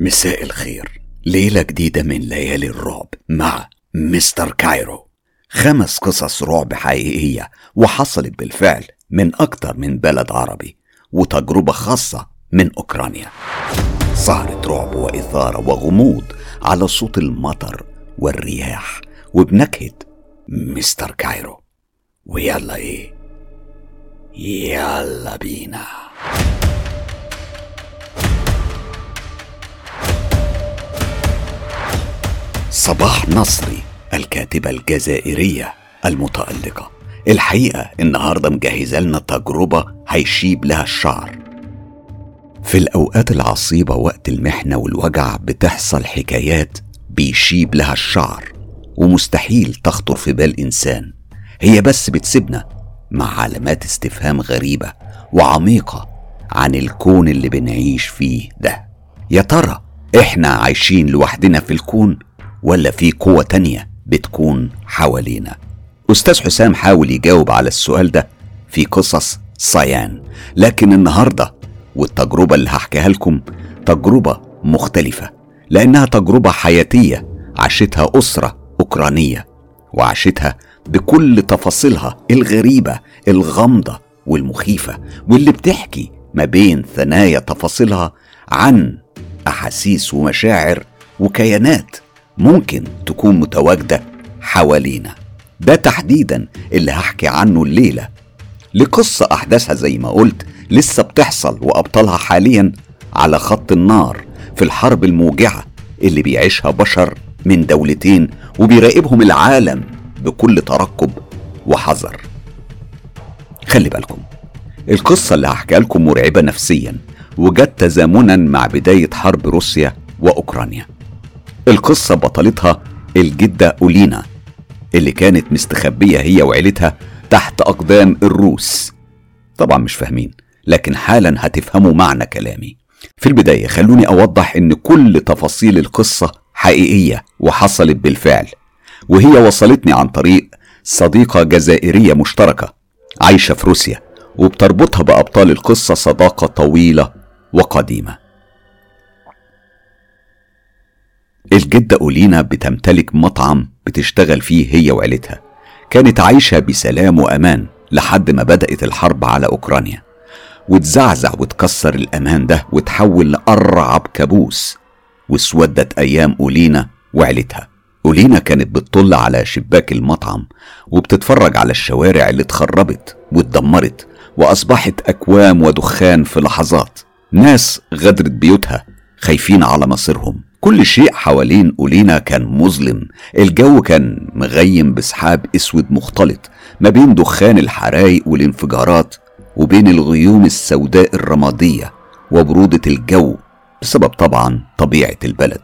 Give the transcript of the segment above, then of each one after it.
مساء الخير. ليلة جديدة من ليالي الرعب مع مستر كايرو. خمس قصص رعب حقيقية وحصلت بالفعل من أكتر من بلد عربي وتجربة خاصة من أوكرانيا. سهرة رعب وإثارة وغموض على صوت المطر والرياح وبنكهة مستر كايرو. ويلا إيه؟ يلا بينا. صباح نصري الكاتبة الجزائرية المتألقة. الحقيقة النهاردة مجهزة لنا تجربة هيشيب لها الشعر. في الأوقات العصيبة وقت المحنة والوجع بتحصل حكايات بيشيب لها الشعر ومستحيل تخطر في بال إنسان. هي بس بتسيبنا مع علامات استفهام غريبة وعميقة عن الكون اللي بنعيش فيه ده. يا ترى إحنا عايشين لوحدنا في الكون؟ ولا في قوة تانية بتكون حوالينا. أستاذ حسام حاول يجاوب على السؤال ده في قصص صيان لكن النهاردة والتجربة اللي هحكيها لكم تجربة مختلفة لأنها تجربة حياتية عاشتها أسرة أوكرانية وعاشتها بكل تفاصيلها الغريبة الغامضة والمخيفة واللي بتحكي ما بين ثنايا تفاصيلها عن أحاسيس ومشاعر وكيانات ممكن تكون متواجدة حوالينا. ده تحديدا اللي هحكي عنه الليلة. لقصة أحداثها زي ما قلت لسه بتحصل وأبطالها حاليا على خط النار في الحرب الموجعة اللي بيعيشها بشر من دولتين وبيراقبهم العالم بكل ترقب وحذر. خلي بالكم القصة اللي هحكيها لكم مرعبة نفسيا وجت تزامنا مع بداية حرب روسيا وأوكرانيا. القصة بطلتها الجدة أولينا اللي كانت مستخبية هي وعيلتها تحت أقدام الروس. طبعا مش فاهمين لكن حالا هتفهموا معنى كلامي. في البداية خلوني أوضح إن كل تفاصيل القصة حقيقية وحصلت بالفعل وهي وصلتني عن طريق صديقة جزائرية مشتركة عايشة في روسيا وبتربطها بأبطال القصة صداقة طويلة وقديمة. الجدة أولينا بتمتلك مطعم بتشتغل فيه هي وعيلتها. كانت عايشة بسلام وأمان لحد ما بدأت الحرب على أوكرانيا. وتزعزع وتكسر الأمان ده وتحول لأرعب كابوس. واسودت أيام أولينا وعيلتها. أولينا كانت بتطل على شباك المطعم وبتتفرج على الشوارع اللي اتخربت واتدمرت وأصبحت أكوام ودخان في لحظات. ناس غدرت بيوتها خايفين على مصيرهم. كل شيء حوالين أولينا كان مظلم. الجو كان مغيم بسحاب أسود مختلط ما بين دخان الحرايق والانفجارات وبين الغيوم السوداء الرمادية وبرودة الجو بسبب طبعا طبيعة البلد.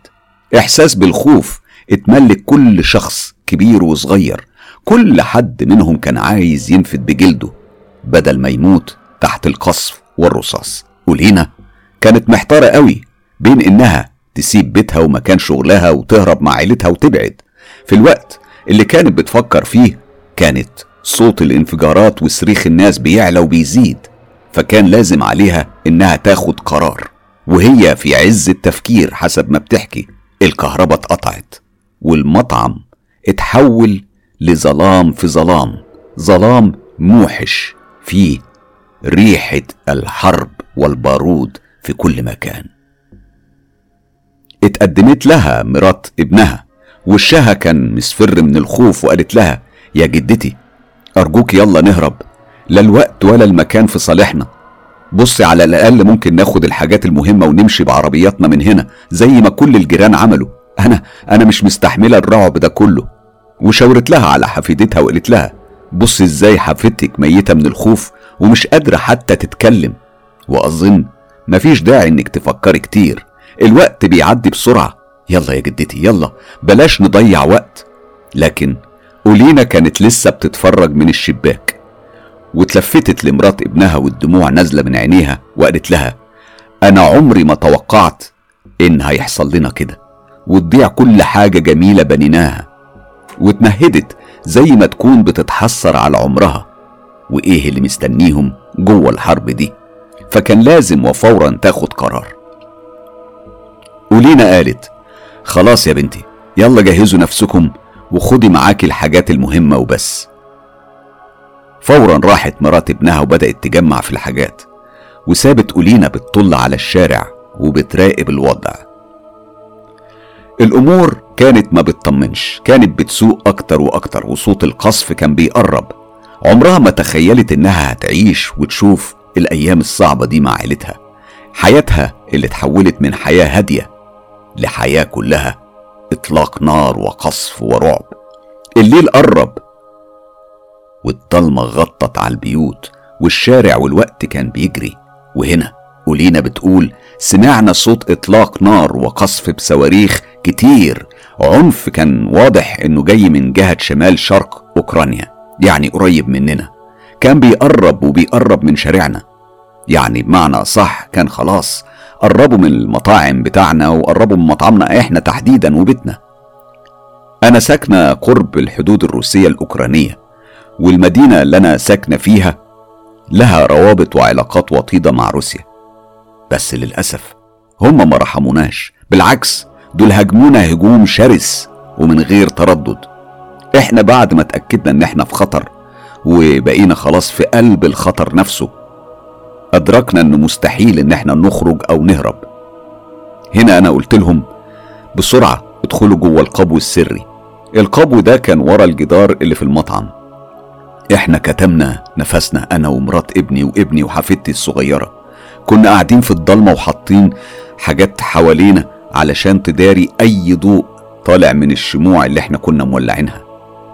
إحساس بالخوف اتملك كل شخص كبير وصغير. كل حد منهم كان عايز ينفد بجلده بدل ما يموت تحت القصف والرصاص. ولينا كانت محتارة قوي بين إنها تسيب بيتها ومكان شغلها وتهرب مع عيلتها وتبعد. في الوقت اللي كانت بتفكر فيه كانت صوت الانفجارات وصريخ الناس بيعلى وبيزيد فكان لازم عليها إنها تاخد قرار. وهي في عز التفكير حسب ما بتحكي الكهرباء اتقطعت والمطعم اتحول لظلام في ظلام. ظلام موحش فيه ريحة الحرب والبارود في كل مكان. اتقدمت لها مرات ابنها. وشها كان مصفر من الخوف وقالت لها يا جدتي أرجوك يلا نهرب. لا الوقت ولا المكان في صالحنا. بصي على الأقل ممكن ناخد الحاجات المهمة ونمشي بعربياتنا من هنا زي ما كل الجيران عملوا. أنا أنا مش مستحملة الرعب ده كله. وشاورت لها على حفيدتها وقالت لها بصي إزاي حفيدتك ميتة من الخوف ومش قادرة حتى تتكلم. وأظن مفيش داعي إنك تفكري كتير. الوقت بيعدي بسرعة. يلا يا جدتي يلا. بلاش نضيع وقت. لكن أولينا كانت لسه بتتفرج من الشباك. واتلفتت لمرات ابنها والدموع نازلة من عينيها وقالت لها أنا عمري ما توقعت إن هيحصل لنا كده. وتضيع كل حاجة جميلة بنيناها. واتمهدت زي ما تكون بتتحسر على عمرها. وإيه اللي مستنيهم جوه الحرب دي؟ فكان لازم وفورا تاخد قرار. ولينا قالت خلاص يا بنتي يلا جهزوا نفسكم وخدي معاكي الحاجات المهمة وبس. فورا راحت مرات ابنها وبدأت تجمع في الحاجات وسابت أولينا بتطل على الشارع وبتراقب الوضع. الأمور كانت ما بتطمنش كانت بتسوء أكتر وأكتر وصوت القصف كان بيقرب. عمرها ما تخيلت إنها هتعيش وتشوف الأيام الصعبة دي مع عيلتها حياتها اللي اتحولت من حياة هادية لحياة كلها إطلاق نار وقصف ورعب. الليل قرب والضلمة غطت على البيوت والشارع والوقت كان بيجري. وهنا ولينا بتقول سمعنا صوت إطلاق نار وقصف بصواريخ كتير. عنف كان واضح إنه جاي من جهة شمال شرق أوكرانيا يعني قريب مننا. كان بيقرب وبيقرب من شارعنا يعني بمعنى صح كان خلاص. قربوا من المطاعم بتاعنا وقربوا من مطعمنا. إحنا تحديدا وبيتنا. أنا ساكنة قرب الحدود الروسية الأوكرانية والمدينة اللي أنا ساكنة فيها لها روابط وعلاقات وطيدة مع روسيا. بس للأسف هم ما رحموناش. بالعكس دول هاجمونا هجوم شرس ومن غير تردد. إحنا بعد ما اتاكدنا إن إحنا في خطر وبقينا خلاص في قلب الخطر نفسه أدركنا إنه مستحيل إن إحنا نخرج أو نهرب. هنا أنا قلت لهم بسرعة ادخلوا جوه القبو السري. القبو ده كان ورا الجدار اللي في المطعم. إحنا كتمنا نفسنا أنا ومرات ابني وابني وحفيدتي الصغيرة. كنا قاعدين في الضلمة وحاطين حاجات حوالينا علشان تداري أي ضوء طالع من الشموع اللي إحنا كنا مولعينها.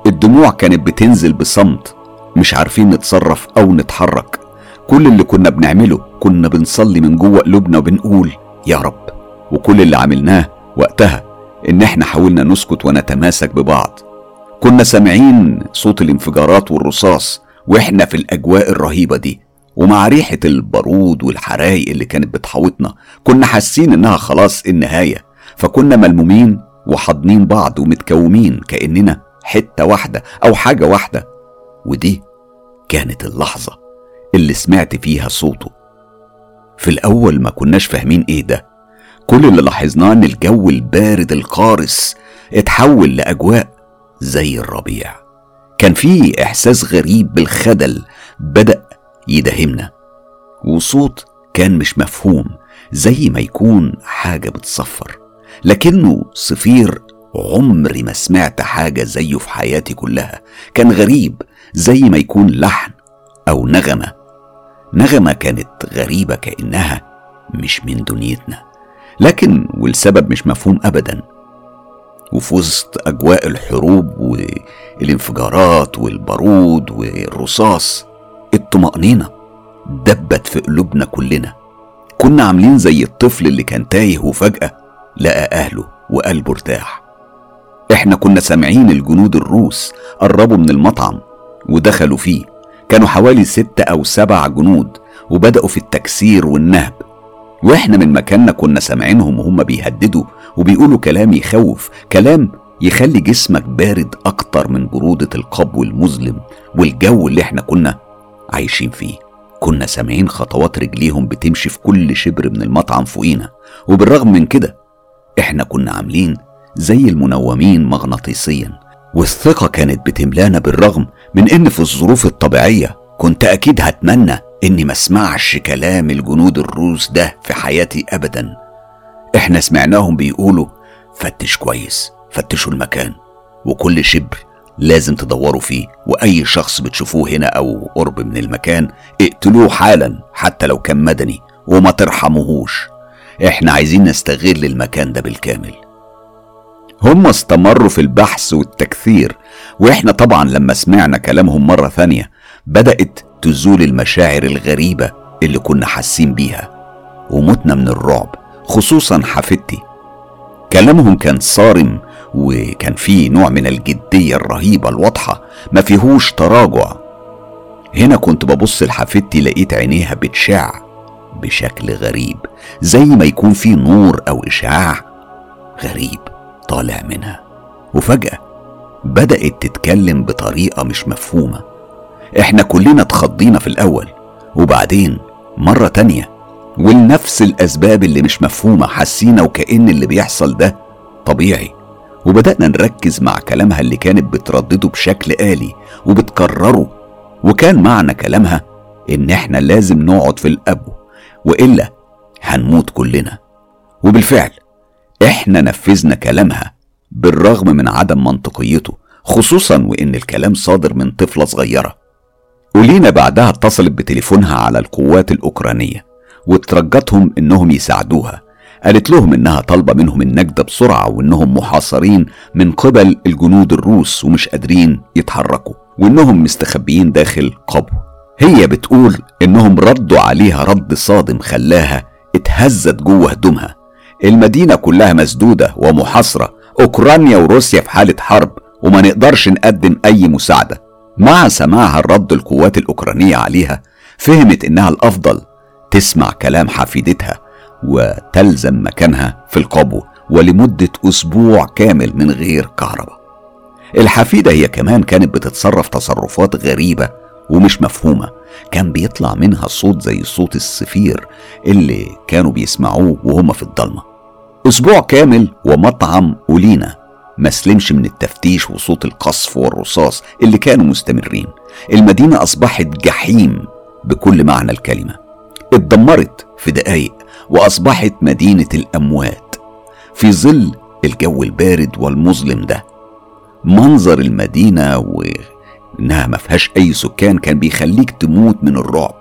الدموع كانت بتنزل بصمت مش عارفين نتصرف أو نتحرك. كل اللي كنا بنعمله كنا بنصلي من جوه قلوبنا وبنقول يا رب. وكل اللي عملناه وقتها إن إحنا حاولنا نسكت ونتماسك ببعض. كنا سامعين صوت الانفجارات والرصاص وإحنا في الأجواء الرهيبة دي. ومع ريحة البارود والحرايق اللي كانت بتحاوطنا كنا حاسين إنها خلاص النهاية. فكنا ملمومين وحاضنين بعض ومتكومين كأننا حتة واحدة أو حاجة واحدة. ودي كانت اللحظة. اللي سمعت فيها صوته. في الأول ما كناش فاهمين إيه ده. كل اللي لاحظناه إن الجو البارد القارس اتحول لأجواء زي الربيع. كان في إحساس غريب بالخدل بدأ يداهمنا وصوت كان مش مفهوم زي ما يكون حاجة بتصفر. لكنه صفير عمري ما سمعت حاجة زيه في حياتي كلها. كان غريب زي ما يكون لحن أو نغمة نغمة كانت غريبة كأنها مش من دنيتنا لكن والسبب مش مفهوم أبدا. وفي وسط أجواء الحروب والانفجارات والبارود والرصاص الطمأنينة دبت في قلوبنا كلنا. كنا عاملين زي الطفل اللي كان تايه وفجأة لقى أهله وقلبه ارتاح. إحنا كنا سامعين الجنود الروس قربوا من المطعم ودخلوا فيه. كانوا حوالي ستة أو سبع جنود وبدأوا في التكسير والنهب. وإحنا من مكاننا كنا سامعينهم وهم بيهددوا وبيقولوا كلام يخوف كلام يخلي جسمك بارد أكتر من برودة القبو المظلم والجو اللي إحنا كنا عايشين فيه. كنا سامعين خطوات رجليهم بتمشي في كل شبر من المطعم فوقينا. وبالرغم من كده إحنا كنا عاملين زي المنومين مغناطيسيا. والثقة كانت بتملانا بالرغم من إن في الظروف الطبيعية كنت أكيد هتمنى إني ما أسمعش كلام الجنود الروس ده في حياتي أبدا. إحنا سمعناهم بيقولوا فتش كويس فتشوا المكان وكل شبر لازم تدوروا فيه وأي شخص بتشوفوه هنا أو قرب من المكان اقتلوه حالا حتى لو كان مدني وما ترحموهوش. إحنا عايزين نستغل المكان ده بالكامل. هم استمروا في البحث والتكثير وإحنا طبعا لما سمعنا كلامهم مرة ثانية بدأت تزول المشاعر الغريبة اللي كنا حاسين بيها ومتنا من الرعب خصوصا حفيدتي كلامهم كان صارم وكان فيه نوع من الجدية الرهيبة الواضحة ما فيهوش تراجع. هنا كنت ببص لحفيدتي لقيت عينيها بتشع بشكل غريب زي ما يكون في نور أو إشعاع غريب. طالع منها. وفجأة بدأت تتكلم بطريقة مش مفهومة. إحنا كلنا اتخضينا في الأول وبعدين مرة تانية ولنفس الأسباب اللي مش مفهومة حسينا وكأن اللي بيحصل ده طبيعي. وبدأنا نركز مع كلامها اللي كانت بتردده بشكل آلي وبتكرره. وكان معنى كلامها إن إحنا لازم نقعد في الأبو وإلا هنموت كلنا. وبالفعل إحنا نفذنا كلامها بالرغم من عدم منطقيته خصوصا وإن الكلام صادر من طفلة صغيرة. ولينا بعدها اتصلت بتليفونها على القوات الأوكرانية وترجتهم إنهم يساعدوها. قالت لهم إنها طالبة منهم النجدة بسرعة وإنهم محاصرين من قبل الجنود الروس ومش قادرين يتحركوا وإنهم مستخبيين داخل قبو. هي بتقول إنهم ردوا عليها رد صادم خلاها اتهزت جوه هدومها. المدينة كلها مسدودة ومحاصرة. أوكرانيا وروسيا في حالة حرب وما نقدرش نقدم أي مساعدة. مع سماعها الرد القوات الأوكرانية عليها فهمت إنها الأفضل تسمع كلام حفيدتها وتلزم مكانها في القبو ولمدة أسبوع كامل من غير كهرباء. الحفيدة هي كمان كانت بتتصرف تصرفات غريبة ومش مفهومة. كان بيطلع منها صوت زي صوت الصفير اللي كانوا بيسمعوه وهم في الضلمة. أسبوع كامل ومطعم أولينا. ما سلمش من التفتيش وصوت القصف والرصاص اللي كانوا مستمرين. المدينة أصبحت جحيم بكل معنى الكلمة. اتدمرت في دقايق وأصبحت مدينة الأموات. في ظل الجو البارد والمظلم ده منظر المدينة وإنها ما فيهاش أي سكان كان بيخليك تموت من الرعب.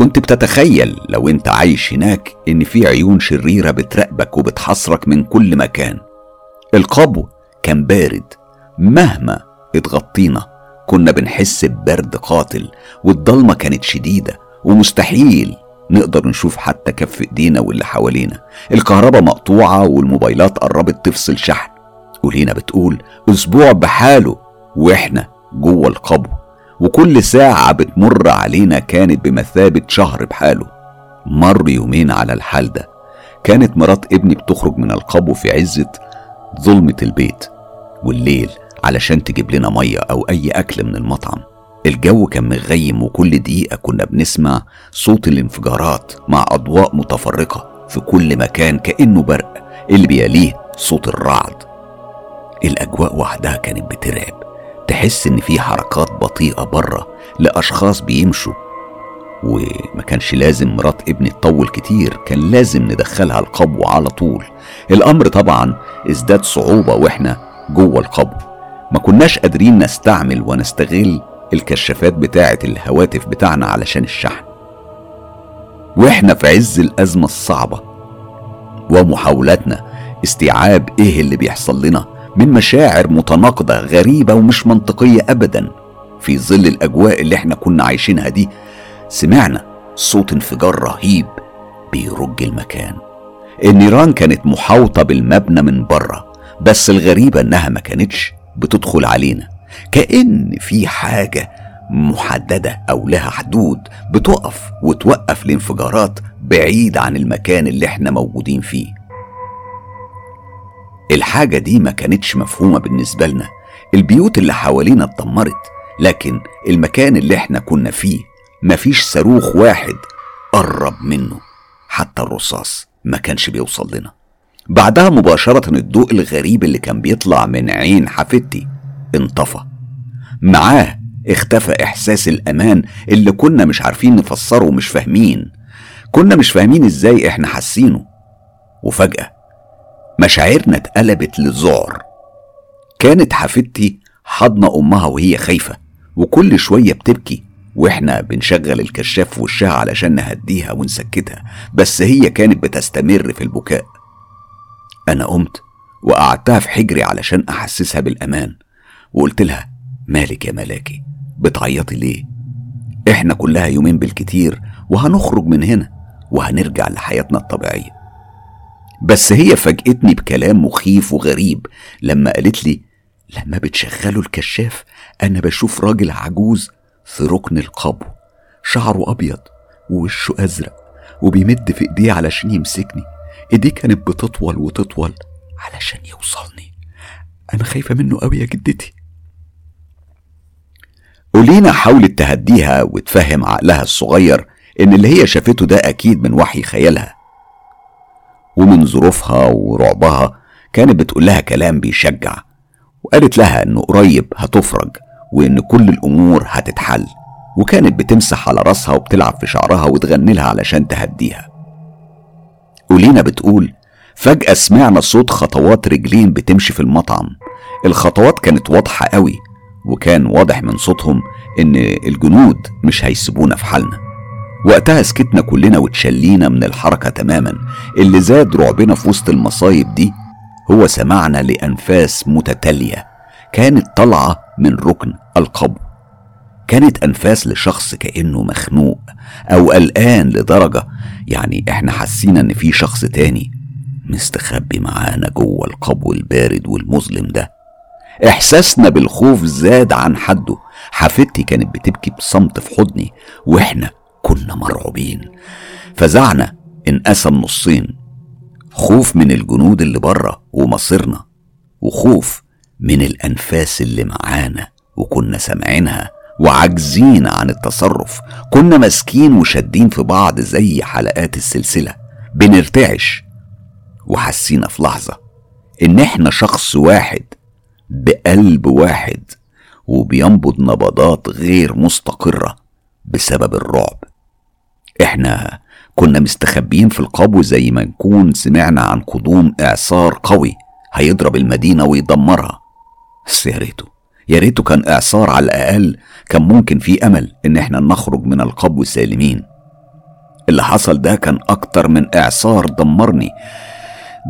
كنت بتتخيل لو انت عايش هناك ان في عيون شريرة بتراقبك وبتحصرك من كل مكان. القبو كان بارد مهما اتغطينا. كنا بنحس ببرد قاتل والضلمة كانت شديدة ومستحيل نقدر نشوف حتى كف ايدينا واللي حوالينا. الكهرباء مقطوعة والموبايلات قربت تفصل شحن. ولينا بتقول أسبوع بحاله وإحنا جوه القبو. وكل ساعة بتمر علينا كانت بمثابة شهر بحاله. مر يومين على الحال ده. كانت مرات ابني بتخرج من القبو في عزة ظلمة البيت والليل علشان تجيب لنا مية أو أي أكل من المطعم. الجو كان مغيم وكل دقيقة كنا بنسمع صوت الانفجارات مع أضواء متفرقة في كل مكان كأنه برق. اللي بيليه صوت الرعد. الأجواء وحدها كانت بترعب. تحس إن في حركات بطيئة بره لأشخاص بيمشوا. وما كانش لازم مرات ابني تطول كتير كان لازم ندخلها القبو على طول. الأمر طبعا ازداد صعوبة وإحنا جوه القبو. ما كناش قادرين نستعمل ونستغل الكشافات بتاعة الهواتف بتاعنا علشان الشحن. وإحنا في عز الأزمة الصعبة ومحاولاتنا استيعاب إيه اللي بيحصل لنا من مشاعر متناقضة غريبة ومش منطقية أبدا. في ظل الأجواء اللي إحنا كنا عايشينها دي سمعنا صوت انفجار رهيب بيرج المكان. النيران كانت محاوطة بالمبنى من بره بس الغريبة إنها ما كانتش بتدخل علينا. كأن في حاجة محددة أو لها حدود بتقف وتوقف الانفجارات بعيد عن المكان اللي إحنا موجودين فيه. الحاجة دي ما كانتش مفهومة بالنسبة لنا. البيوت اللي حوالينا اتدمرت لكن المكان اللي إحنا كنا فيه مفيش صاروخ واحد قرب منه. حتى الرصاص ما كانش بيوصل لنا. بعدها مباشرة الضوء الغريب اللي كان بيطلع من عين حفيدتي انطفى. معاه اختفى إحساس الأمان اللي كنا مش عارفين نفسره ومش فاهمين. كنا مش فاهمين إزاي إحنا حاسينه. وفجأة مشاعرنا اتقلبت لذعر كانت حفيدتي حضنة أمها وهي خايفة وكل شوية بتبكي وإحنا بنشغل الكشاف في وشها علشان نهديها ونسكتها بس هي كانت بتستمر في البكاء. أنا قمت وقعدتها في حجري علشان أحسسها بالأمان وقلت لها مالك يا ملاكي بتعيطي ليه؟ إحنا كلها يومين بالكتير وهنخرج من هنا وهنرجع لحياتنا الطبيعية. بس هي فاجئتني بكلام مخيف وغريب. لما قالت لي لما بتشغلوا الكشاف أنا بشوف راجل عجوز في ركن القبو شعره أبيض ووشه أزرق وبيمد في إيديه علشان يمسكني. إيديه كانت بتطول وتطول علشان يوصلني. أنا خايفة منه قوي يا جدتي. أولينا حاولت تهديها وتفهم عقلها الصغير إن اللي هي شافته ده أكيد من وحي خيالها. ومن ظروفها ورعبها كانت بتقول لها كلام بيشجع وقالت لها إنه قريب هتفرج وإن كل الأمور هتتحل وكانت بتمسح على راسها وبتلعب في شعرها وتغني لها علشان تهديها. ولينا بتقول فجأة سمعنا صوت خطوات رجلين بتمشي في المطعم. الخطوات كانت واضحة قوي وكان واضح من صوتهم إن الجنود مش هيسيبونا في حالنا. وقتها سكتنا كلنا وتشلينا من الحركة تماما. اللي زاد رعبنا في وسط المصايب دي هو سمعنا لأنفاس متتالية. كانت طالعة من ركن القبو كانت أنفاس لشخص كأنه مخنوق أو قلقان لدرجة يعني إحنا حسينا إن في شخص تاني مستخبي معانا جوه القبو البارد والمظلم ده. إحساسنا بالخوف زاد عن حده. حفيدتي كانت بتبكي بصمت في حضني وإحنا كنا مرعوبين. فزعنا انقسم نصين خوف من الجنود اللي بره ومصيرنا وخوف من الأنفاس اللي معانا وكنا سامعينها وعاجزين عن التصرف. كنا ماسكين وشادين في بعض زي حلقات السلسلة بنرتعش. وحسينا في لحظة إن إحنا شخص واحد بقلب واحد وبينبض نبضات غير مستقرة بسبب الرعب. إحنا كنا مستخبيين في القبو زي ما نكون سمعنا عن قدوم إعصار قوي هيضرب المدينة ويدمرها. بس يا ريته يا ريته كان إعصار على الأقل كان ممكن في أمل إن إحنا نخرج من القبو سالمين. اللي حصل ده كان أكتر من إعصار دمرني.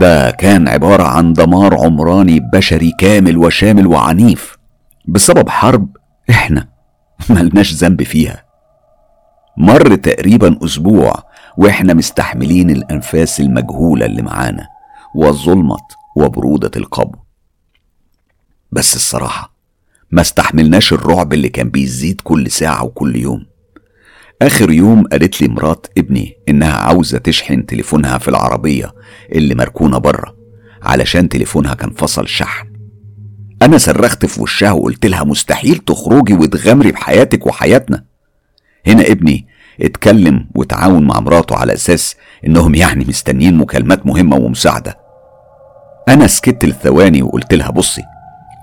ده كان عبارة عن دمار عمراني بشري كامل وشامل وعنيف. بسبب حرب إحنا ملناش ذنب فيها. مر تقريبا أسبوع وإحنا مستحملين الأنفاس المجهولة اللي معانا وظلمة وبرودة القبو بس الصراحة ما استحملناش الرعب اللي كان بيزيد كل ساعة وكل يوم. آخر يوم قالت لي مرات ابني إنها عاوزة تشحن تليفونها في العربية اللي مركونة بره علشان تليفونها كان فصل شحن. أنا صرخت في وشها وقلت لها مستحيل تخرجي وتغامري بحياتك وحياتنا. هنا ابني اتكلم وتعاون مع مراته على أساس إنهم يعني مستنيين مكالمات مهمة ومساعدة. أنا سكت لثواني وقلت لها بصي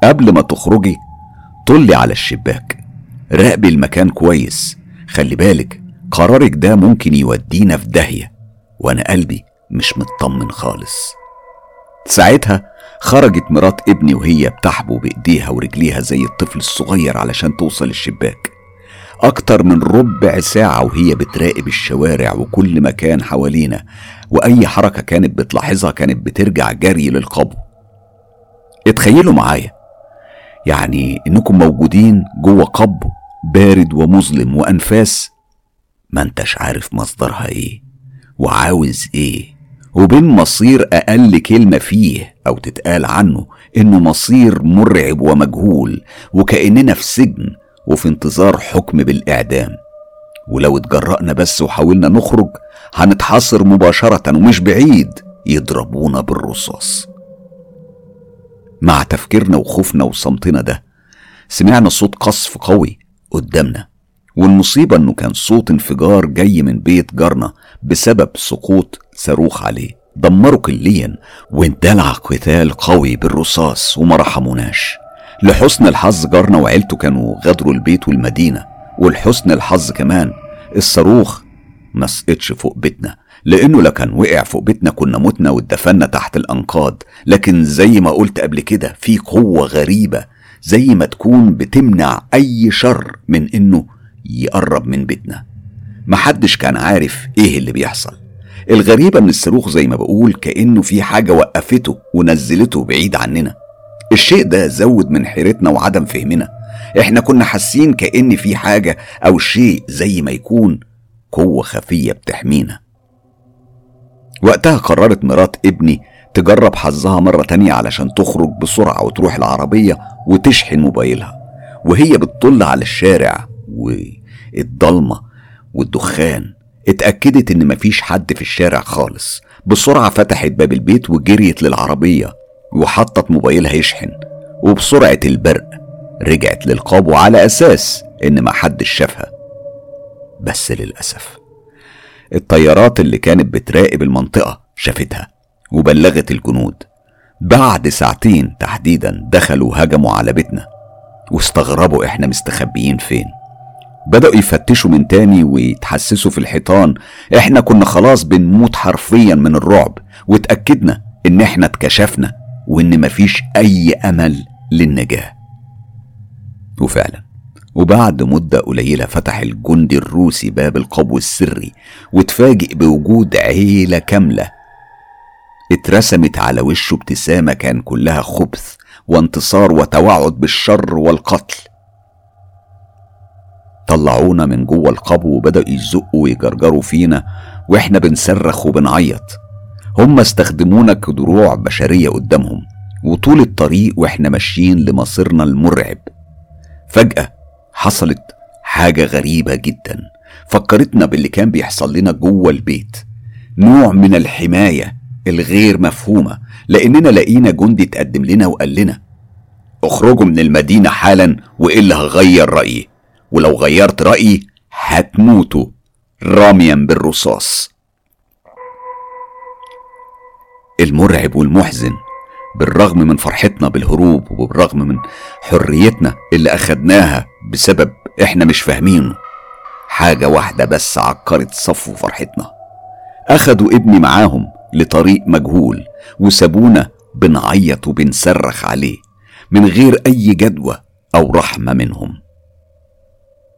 قبل ما تخرجي طلي على الشباك راقبي المكان كويس. خلي بالك قرارك ده ممكن يودينا في داهية. وأنا قلبي مش مطمن خالص. ساعتها خرجت مرات ابني وهي بتحبو بإيديها ورجليها زي الطفل الصغير علشان توصل الشباك. أكتر من ربع ساعة وهي بتراقب الشوارع وكل مكان حوالينا وأي حركة كانت بتلاحظها كانت بترجع جري للقبو اتخيلوا معايا. يعني إنكم موجودين جوه قبو بارد ومظلم وأنفاس. ما أنتش عارف مصدرها إيه وعاوز إيه. وبين مصير أقل كلمة فيه أو تتقال عنه إنه مصير مرعب ومجهول وكأننا في سجن وفي انتظار حكم بالإعدام. ولو اتجرأنا بس وحاولنا نخرج هنتحاصر مباشرة ومش بعيد يضربونا بالرصاص. مع تفكيرنا وخوفنا وصمتنا ده سمعنا صوت قصف قوي قدامنا. والمصيبة إنه كان صوت انفجار جاي من بيت جارنا بسبب سقوط صاروخ عليه. دمروا كليا واندلع قتال قوي بالرصاص وما رحموناش. لحسن الحظ جارنا وعيلته كانوا غادروا البيت والمدينة ولحسن الحظ كمان الصاروخ ما سقطش فوق بيتنا لأنه لو كان وقع فوق بيتنا كنا متنا واتدفنا تحت الأنقاض لكن زي ما قلت قبل كده في قوة غريبة زي ما تكون بتمنع أي شر من إنه يقرب من بيتنا. محدش كان عارف إيه اللي بيحصل. الغريبة من الصاروخ زي ما بقول كأنه في حاجة وقفته ونزلته بعيد عننا. الشيء ده زود من حيرتنا وعدم فهمنا. إحنا كنا حاسين كأن في حاجة أو شيء زي ما يكون قوة خفية بتحمينا. وقتها قررت مرات ابني تجرب حظها مرة تانية علشان تخرج بسرعة وتروح العربية وتشحن موبايلها. وهي بتطل على الشارع والضلمة والدخان. اتأكدت إن مفيش حد في الشارع خالص. بسرعة فتحت باب البيت وجريت للعربية. وحطت موبايلها يشحن وبسرعة البرق رجعت للقابو على أساس إن محدش شافها. بس للأسف الطيارات اللي كانت بتراقب المنطقة شافتها وبلغت الجنود. بعد ساعتين تحديدا دخلوا هجموا على بيتنا واستغربوا إحنا مستخبيين فين. بدأوا يفتشوا من تاني ويتحسسوا في الحيطان إحنا كنا خلاص بنموت حرفيا من الرعب واتأكدنا إن إحنا اتكشفنا. وإن مفيش أي أمل للنجاة. وفعلا وبعد مدة قليلة فتح الجندي الروسي باب القبو السري وتفاجئ بوجود عيلة كاملة اترسمت على وشه ابتسامة كان كلها خبث وانتصار وتوعد بالشر والقتل. طلعونا من جوه القبو وبدأوا يزقوا ويجرجروا فينا وإحنا بنصرخ وبنعيط. هم استخدمونا كدروع بشرية قدامهم وطول الطريق وإحنا ماشيين لمصيرنا المرعب. فجأة حصلت حاجة غريبة جدا. فكرتنا باللي كان بيحصل لنا جوه البيت. نوع من الحماية الغير مفهومة لأننا لقينا جندي تقدم لنا وقال لنا اخرجوا من المدينة حالا وإلا هغير رأيي. ولو غيرت رأيي هتموتوا. راميا بالرصاص. المرعب والمحزن بالرغم من فرحتنا بالهروب وبالرغم من حريتنا اللي أخدناها بسبب إحنا مش فاهمينه. حاجة واحدة بس عكرت صفو فرحتنا. أخدوا ابني معاهم لطريق مجهول وسابونا بنعيط وبنصرخ عليه من غير أي جدوى أو رحمة منهم.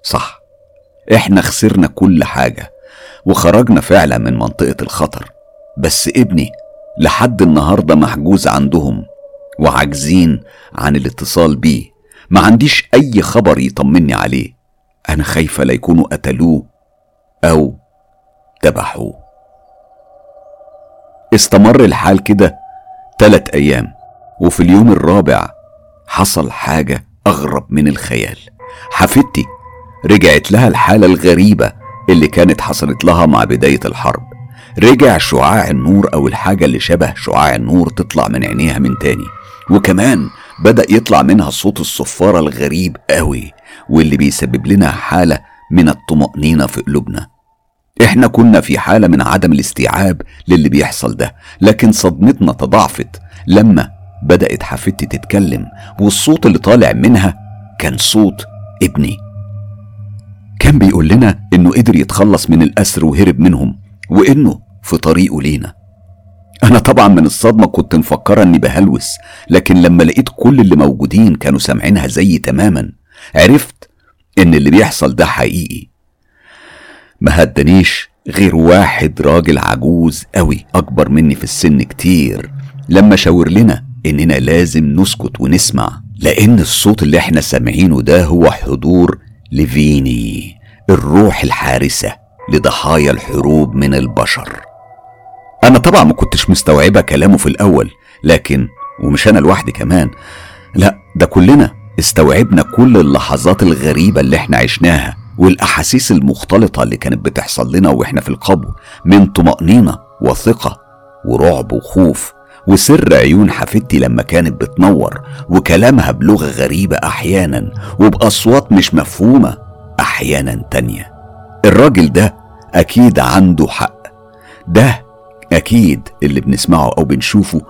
صح إحنا خسرنا كل حاجة وخرجنا فعلا من منطقة الخطر بس ابني لحد النهارده محجوز عندهم وعاجزين عن الاتصال بيه. ما عنديش أي خبر يطمني عليه. أنا خايفة لا يكونوا قتلوه أو ذبحوه. استمر الحال كده تلات أيام وفي اليوم الرابع حصل حاجة أغرب من الخيال. حفيدتي رجعت لها الحالة الغريبة اللي كانت حصلت لها مع بداية الحرب. رجع شعاع النور أو الحاجة اللي شبه شعاع النور تطلع من عينيها من تاني. وكمان بدأ يطلع منها صوت الصفاره الغريب قوي واللي بيسبب لنا حالة من الطمأنينة في قلوبنا. إحنا كنا في حالة من عدم الاستيعاب للي بيحصل ده لكن صدمتنا تضاعفت لما بدأت حفيدتي تتكلم والصوت اللي طالع منها كان صوت ابني. كان بيقول لنا إنه قدر يتخلص من الأسر وهرب منهم وإنه في طريقه لينا. أنا طبعا من الصدمة كنت مفكره إني بهلوس لكن لما لقيت كل اللي موجودين كانوا سامعينها زيي تماما عرفت إن اللي بيحصل ده حقيقي. ما هدنيش غير واحد راجل عجوز قوي أكبر مني في السن كتير. لما شاور لنا إننا لازم نسكت ونسمع لأن الصوت اللي إحنا سامعينه ده هو حضور لفيني الروح الحارسة لضحايا الحروب من البشر. أنا طبعا ما كنتش مستوعبة كلامه في الأول لكن ومش أنا لوحدي كمان لا ده كلنا استوعبنا كل اللحظات الغريبة اللي إحنا عشناها والأحاسيس المختلطة اللي كانت بتحصل لنا وإحنا في القبو من طمأنينة وثقة ورعب وخوف وسر عيون حفيدتي لما كانت بتنور وكلامها بلغة غريبة أحيانا وبأصوات مش مفهومة أحيانا تانية. الراجل ده أكيد عنده حق. ده أكيد اللي بنسمعه أو بنشوفه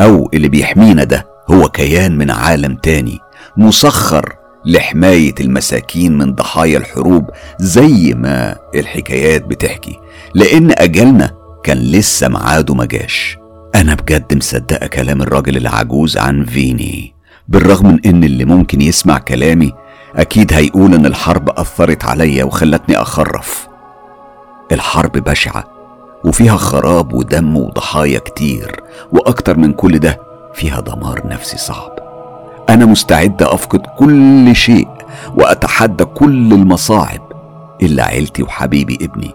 أو اللي بيحمينا ده هو كيان من عالم تاني مسخر لحماية المساكين من ضحايا الحروب زي ما الحكايات بتحكي لأن أجلنا كان لسه معاده مجاش أنا بجد مصدقة كلام الراجل العجوز عن فيني بالرغم من إن اللي ممكن يسمع كلامي أكيد هيقول إن الحرب أثرت عليا وخلتني أخرف. الحرب بشعة وفيها خراب ودم وضحايا كتير وأكتر من كل ده فيها دمار نفسي صعب. أنا مستعد أفقد كل شيء وأتحدى كل المصاعب إلا عيلتي وحبيبي ابني.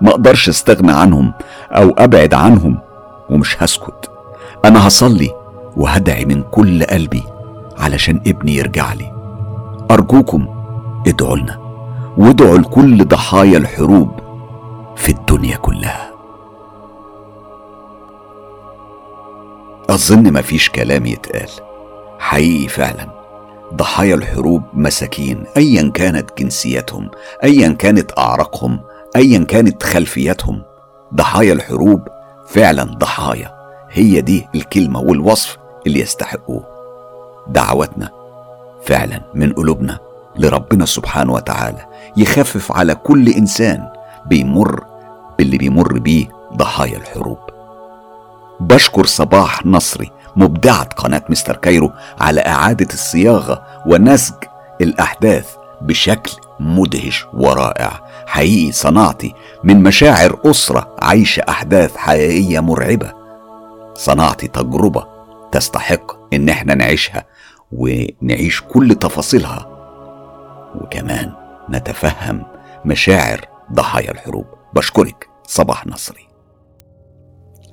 ما أقدرش أستغنى عنهم أو أبعد عنهم ومش هسكت. أنا هصلي وهدعي من كل قلبي علشان ابني يرجع لي. أرجوكم ادعوا لنا وادعوا لكل ضحايا الحروب في الدنيا كلها. أظن مفيش كلام يتقال. حقيقي فعلا. ضحايا الحروب مساكين أيا كانت جنسيتهم أيا كانت أعراقهم ايا كانت خلفياتهم. ضحايا الحروب فعلا ضحايا. هي دي الكلمة والوصف اللي يستحقوه. دعوتنا فعلا من قلوبنا لربنا سبحانه وتعالى يخفف على كل إنسان بيمر باللي بيمر بيه ضحايا الحروب. بشكر صباح نصري مبدعة قناة مستر كايرو على إعادة الصياغة ونسج الأحداث بشكل مدهش ورائع. حقيقي صنعتي من مشاعر أسرة عايشة أحداث حقيقية مرعبة. صنعتي تجربة تستحق إن إحنا نعيشها ونعيش كل تفاصيلها. وكمان نتفهم مشاعر ضحايا الحروب. بشكرك صباح نصري.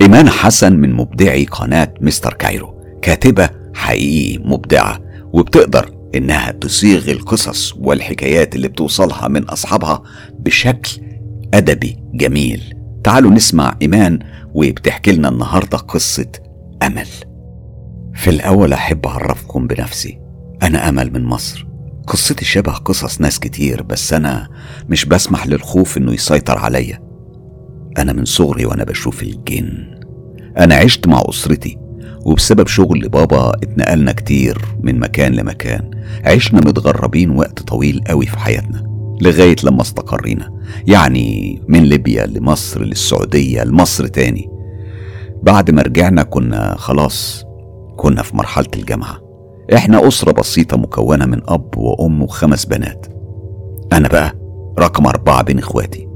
إيمان حسن من مبدعي قناة مستر كايرو. كاتبة حقيقي مبدعة وبتقدر إنها تصيغ القصص والحكايات اللي بتوصلها من أصحابها بشكل أدبي جميل. تعالوا نسمع إيمان وبتحكي لنا النهاردة قصة أمل. في الأول أحب أعرفكم بنفسي أنا أمل من مصر. قصتي شبه قصص ناس كتير بس أنا مش بسمح للخوف إنه يسيطر عليا. أنا من صغري وأنا بشوف الجن. أنا عشت مع أسرتي وبسبب شغل بابا اتنقلنا كتير من مكان لمكان. عشنا متغربين وقت طويل قوي في حياتنا لغاية لما استقرينا. يعني من ليبيا لمصر للسعودية لمصر تاني. بعد ما رجعنا كنا خلاص كنا في مرحلة الجامعة. إحنا أسرة بسيطة مكونة من أب وأم وخمس بنات. أنا بقى رقم أربعة بين إخواتي.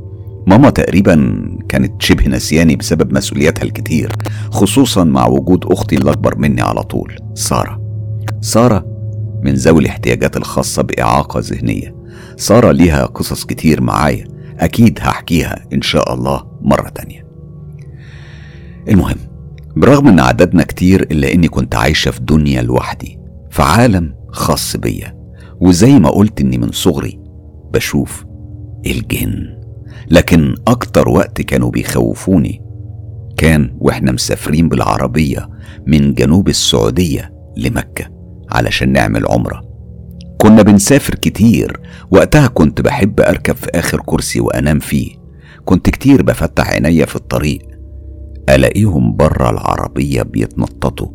ماما تقريبا كانت شبه نسياني بسبب مسؤولياتها الكتير خصوصا مع وجود أختي اللي أكبر مني على طول سارة. سارة من ذوي الاحتياجات الخاصة بإعاقة ذهنية. سارة ليها قصص كتير معايا أكيد هحكيها إن شاء الله مرة تانية. المهم برغم إن عددنا كتير إلا إني كنت عايشة في دنيا لوحدي في عالم خاص بيا وزي ما قلت إني من صغري بشوف الجن. لكن أكتر وقت كانوا بيخوفوني كان وإحنا مسافرين بالعربية من جنوب السعودية لمكة علشان نعمل عمرة. كنا بنسافر كتير. وقتها كنت بحب أركب في آخر كرسي وأنام فيه. كنت كتير بفتح عينيا في الطريق. ألاقيهم برا العربية بيتنططوا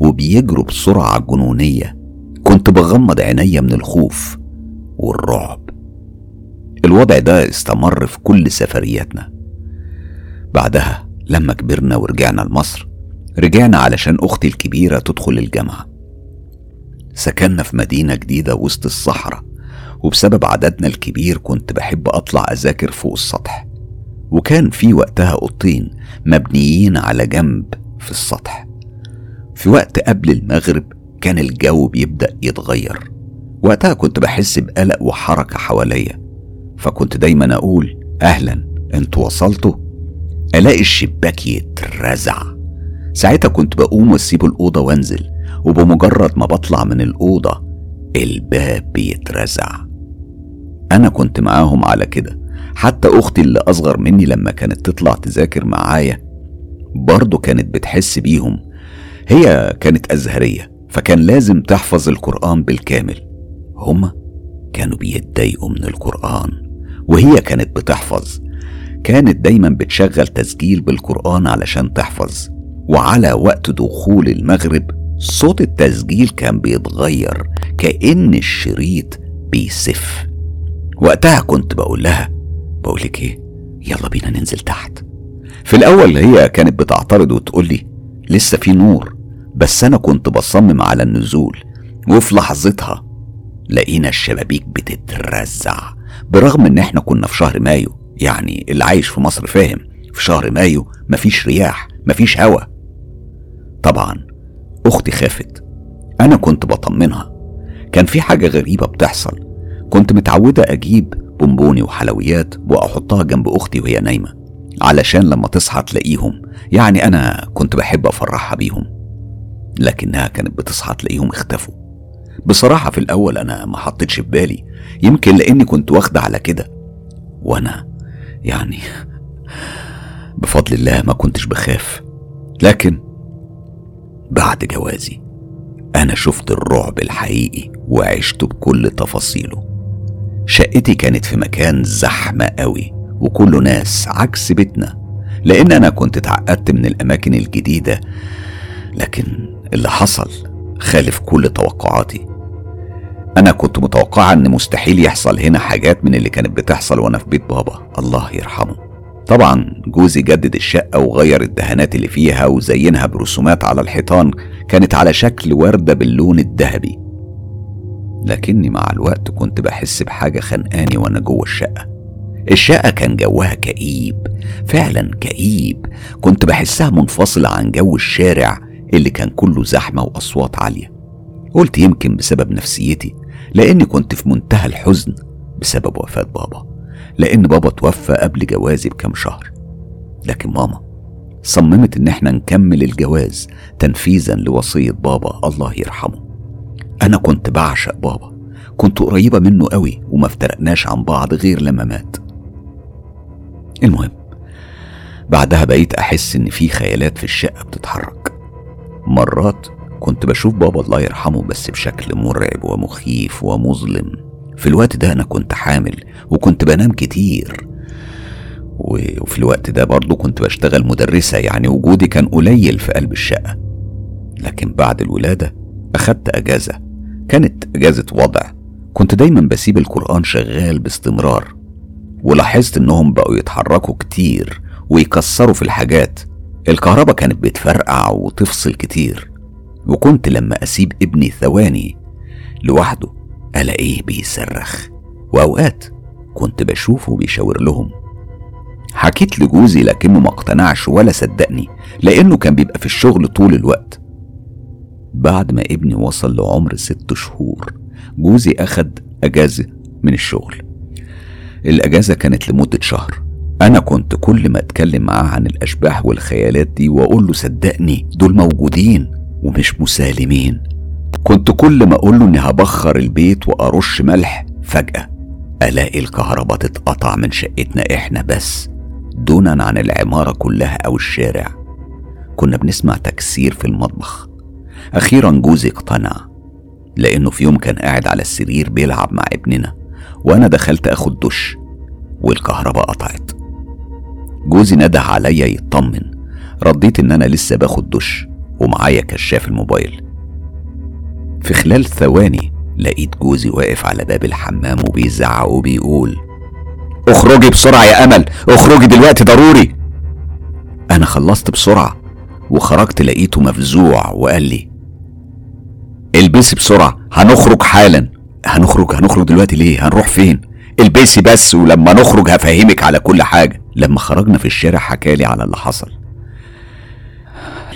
وبيجروا بسرعة جنونية. كنت بغمض عينيا من الخوف والرعب. الوضع ده استمر في كل سفرياتنا. بعدها لما كبرنا ورجعنا لمصر رجعنا علشان أختي الكبيرة تدخل الجامعة. سكننا في مدينة جديدة وسط الصحراء وبسبب عددنا الكبير كنت بحب أطلع أذاكر فوق السطح. وكان في وقتها أوضتين مبنيين على جنب في السطح. في وقت قبل المغرب كان الجو بيبدأ يتغير. وقتها كنت بحس بقلق وحركة حواليا. فكنت دايما أقول أهلا أنتوا وصلتوا؟ ألاقي الشباك يترزع. ساعتها كنت بقوم وأسيب الأوضة وأنزل وبمجرد ما بطلع من الأوضة الباب بيترزع. أنا كنت معاهم على كده. حتى أختي اللي أصغر مني لما كانت تطلع تذاكر معايا برضه كانت بتحس بيهم. هي كانت أزهرية فكان لازم تحفظ القرآن بالكامل. هما كانوا بيتضايقوا من القرآن. وهي كانت بتحفظ. كانت دايما بتشغل تسجيل بالقرآن علشان تحفظ. وعلى وقت دخول المغرب صوت التسجيل كان بيتغير كأن الشريط بيسف. وقتها كنت بقول لها بقولك إيه؟ يلا بينا ننزل تحت. في الأول هي كانت بتعترض وتقول لي لسه في نور. بس أنا كنت بصمم على النزول وفي لحظتها لقينا الشبابيك بتترزع. برغم إن إحنا كنا في شهر مايو يعني اللي عايش في مصر فاهم في شهر مايو مفيش رياح مفيش هوا. طبعا أختي خافت. أنا كنت بطمنها. كان في حاجة غريبة بتحصل. كنت متعودة أجيب بونبوني وحلويات وأحطها جنب أختي وهي نايمة علشان لما تصحى تلاقيهم. يعني أنا كنت بحب أفرحها بيهم لكنها كانت بتصحى تلاقيهم اختفوا. بصراحة في الأول أنا ما حطيتش في بالي يمكن لأني كنت واخدة على كده. وأنا يعني بفضل الله ما كنتش بخاف. لكن بعد جوازي أنا شفت الرعب الحقيقي وعشته بكل تفاصيله. شقتي كانت في مكان زحمة قوي وكله ناس عكس بيتنا لأن أنا كنت اتعقدت من الأماكن الجديدة لكن اللي حصل خالف كل توقعاتي. أنا كنت متوقعة إن مستحيل يحصل هنا حاجات من اللي كانت بتحصل وأنا في بيت بابا. الله يرحمه. طبعا جوزي جدد الشقة وغير الدهانات اللي فيها وزينها برسومات على الحيطان كانت على شكل وردة باللون الذهبي. لكني مع الوقت كنت بحس بحاجة خنقاني وأنا جوه الشقة. الشقة كان جوها كئيب فعلا كئيب. كنت بحسها منفصلة عن جو الشارع اللي كان كله زحمة وأصوات عالية. قلت يمكن بسبب نفسيتي لأني كنت في منتهى الحزن بسبب وفاة بابا لأن بابا توفى قبل جوازي بكام شهر. لكن ماما صممت إن إحنا نكمل الجواز تنفيذا لوصية بابا الله يرحمه. أنا كنت بعشق بابا كنت قريبة منه قوي وما افترقناش عن بعض غير لما مات. المهم بعدها بقيت أحس إن في خيالات في الشقة بتتحرك. مرات كنت بشوف بابا الله يرحمه بس بشكل مرعب ومخيف ومظلم. في الوقت ده أنا كنت حامل وكنت بنام كتير. وفي الوقت ده برضه كنت بشتغل مدرسة يعني وجودي كان قليل في قلب الشقة. لكن بعد الولادة أخدت أجازة. كانت أجازة وضع. كنت دايما بسيب القرآن شغال باستمرار. ولاحظت إنهم بقوا يتحركوا كتير ويكسروا في الحاجات. الكهرباء كانت بتفرقع وتفصل كتير. وكنت لما أسيب ابني ثواني لوحده ألاقيه بيصرخ. وأوقات كنت بشوفه بيشاور لهم. حكيت لجوزي لكنه ما اقتنعش ولا صدقني لأنه كان بيبقى في الشغل طول الوقت. بعد ما ابني وصل لعمر ست شهور جوزي أخد أجازة من الشغل. الأجازة كانت لمدة شهر. أنا كنت كل ما أتكلم معاه عن الأشباح والخيالات دي وأقول له صدقني دول موجودين. ومش مسالمين. كنت كل ما أقول له إني هبخر البيت وأرش ملح فجأة ألاقي الكهرباء تتقطع من شقتنا إحنا بس دونا عن العمارة كلها أو الشارع. كنا بنسمع تكسير في المطبخ. أخيرا جوزي اقتنع لأنه في يوم كان قاعد على السرير بيلعب مع ابننا وأنا دخلت أخد دش والكهرباء قطعت. جوزي نده عليا يطمن رديت إن أنا لسه باخد دش. ومعايا كشاف الموبايل. في خلال ثواني لقيت جوزي واقف على باب الحمام وبيزعق وبيقول اخرجي بسرعة يا أمل اخرجي دلوقتي ضروري. أنا خلصت بسرعة وخرجت لقيته مفزوع وقال لي البسي بسرعة هنخرج حالا. هنخرج هنخرج دلوقتي ليه؟ هنروح فين؟ البسي بس ولما نخرج هفهمك على كل حاجة. لما خرجنا في الشارع حكالي على اللي حصل.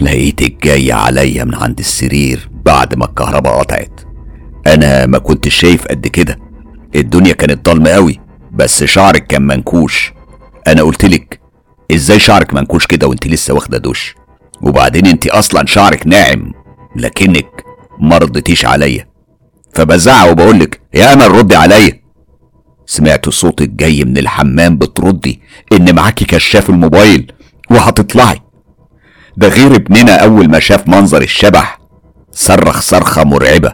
لقيتك جاية عليا من عند السرير بعد ما الكهرباء قطعت. أنا ما كنتش شايف قد كده. الدنيا كانت ضلمة قوي بس شعرك كان منكوش. أنا قلتلك إزاي شعرك منكوش كده وأنت لسه واخدة دش وبعدين أنت أصلا شعرك ناعم لكنك مرضتيش عليا. فبزعق وبقولك يا أمل ردي عليا. سمعت صوتك جاي من الحمام بتردي إن معاكي كشاف الموبايل وهتطلعي. ده غير ابننا أول ما شاف منظر الشبح. صرخ صرخة مرعبة.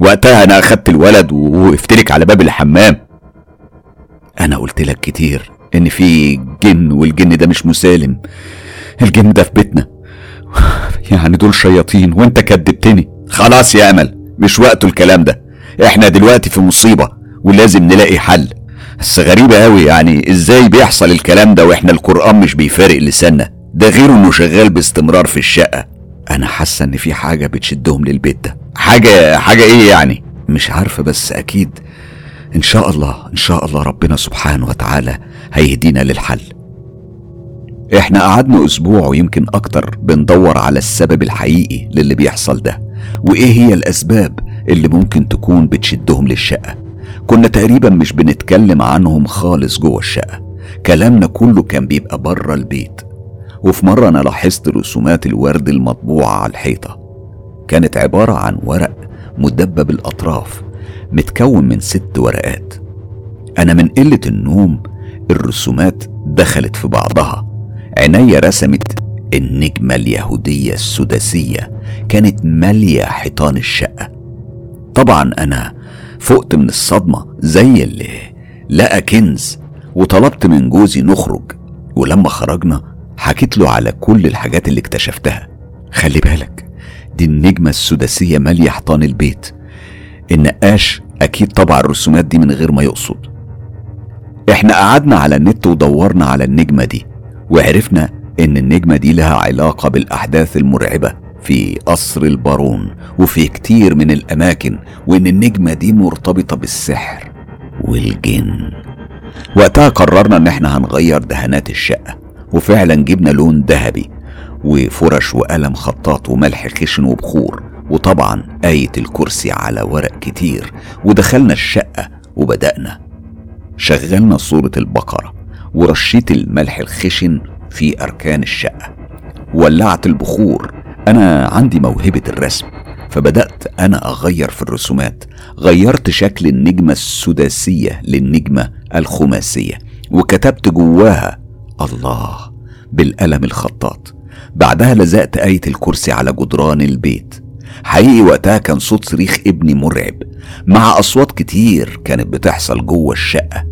وقتها أنا أخدت الولد ووقفت لك على باب الحمام. أنا قلت لك كتير إن في جن والجن ده مش مسالم. الجن ده في بيتنا. يعني دول شياطين وأنت كدبتني. خلاص يا أمل مش وقته الكلام ده. إحنا دلوقتي في مصيبة ولازم نلاقي حل. بس غريبة قوي يعني إزاي بيحصل الكلام ده وإحنا القرآن مش بيفارق لساننا. ده غير إنه شغال باستمرار في الشقة. أنا حاسة إن في حاجة بتشدهم للبيت ده. حاجة حاجة إيه يعني؟ مش عارفة بس أكيد إن شاء الله إن شاء الله ربنا سبحانه وتعالى هيهدينا للحل. إحنا قعدنا أسبوع ويمكن أكتر بندور على السبب الحقيقي للي بيحصل ده. وإيه هي الأسباب اللي ممكن تكون بتشدهم للشقة؟ كنا تقريبا مش بنتكلم عنهم خالص جوه الشقة. كلامنا كله كان بيبقى بره البيت. وفي مرة أنا لاحظت رسومات الورد المطبوعة على الحيطة. كانت عبارة عن ورق مدبب الأطراف متكون من ست ورقات. أنا من قلة النوم الرسومات دخلت في بعضها. عينيا رسمت النجمة اليهودية السداسية كانت مالية حيطان الشقة. طبعا أنا فقت من الصدمة زي اللي لقى كنز وطلبت من جوزي نخرج. ولما خرجنا حكيت له على كل الحاجات اللي اكتشفتها. خلي بالك دي النجمة السداسية مالية حيطان البيت. النقاش أكيد طبع الرسومات دي من غير ما يقصد. إحنا قعدنا على النت ودورنا على النجمة دي وعرفنا إن النجمة دي لها علاقة بالأحداث المرعبة في قصر البارون وفي كتير من الأماكن وإن النجمة دي مرتبطة بالسحر والجن. وقتها قررنا إن إحنا هنغير دهانات الشقة. وفعلا جبنا لون ذهبي وفرش وقلم خطاط وملح خشن وبخور وطبعا آية الكرسي على ورق كتير ودخلنا الشقة وبدأنا. شغلنا صورة البقرة ورشيت الملح الخشن في أركان الشقة. ولعت البخور. أنا عندي موهبة الرسم فبدأت أنا أغير في الرسومات. غيرت شكل النجمة السداسية للنجمة الخماسية وكتبت جواها الله بالقلم الخطاط. بعدها لزقت آية الكرسي على جدران البيت. حقيقي وقتها كان صوت صريخ ابني مرعب. مع أصوات كتير كانت بتحصل جوه الشقة.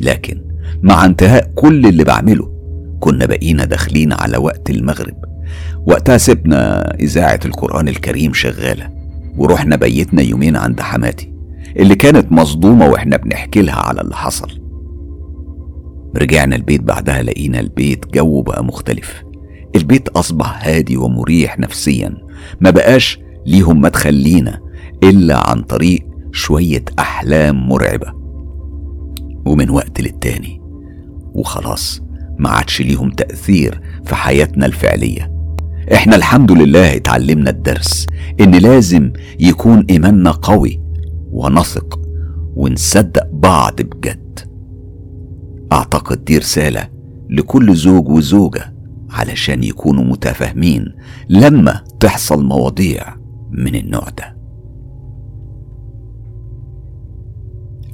لكن مع انتهاء كل اللي بعمله كنا بقينا داخلين على وقت المغرب. وقتها سبنا إذاعة القرآن الكريم شغالة ورحنا بيتنا يومين عند حماتي اللي كانت مصدومة وإحنا بنحكي لها على اللي حصل. رجعنا البيت بعدها لقينا البيت جو بقى مختلف. البيت أصبح هادي ومريح نفسيا. ما بقاش ليهم مدخل لينا إلا عن طريق شوية أحلام مرعبة. ومن وقت للتاني. وخلاص ما عادش ليهم تأثير في حياتنا الفعلية. إحنا الحمد لله اتعلمنا الدرس إن لازم يكون إيماننا قوي ونثق ونصدق بعض بجد. أعتقد دي رسالة لكل زوج وزوجة علشان يكونوا متفاهمين لما تحصل مواضيع من النوع ده.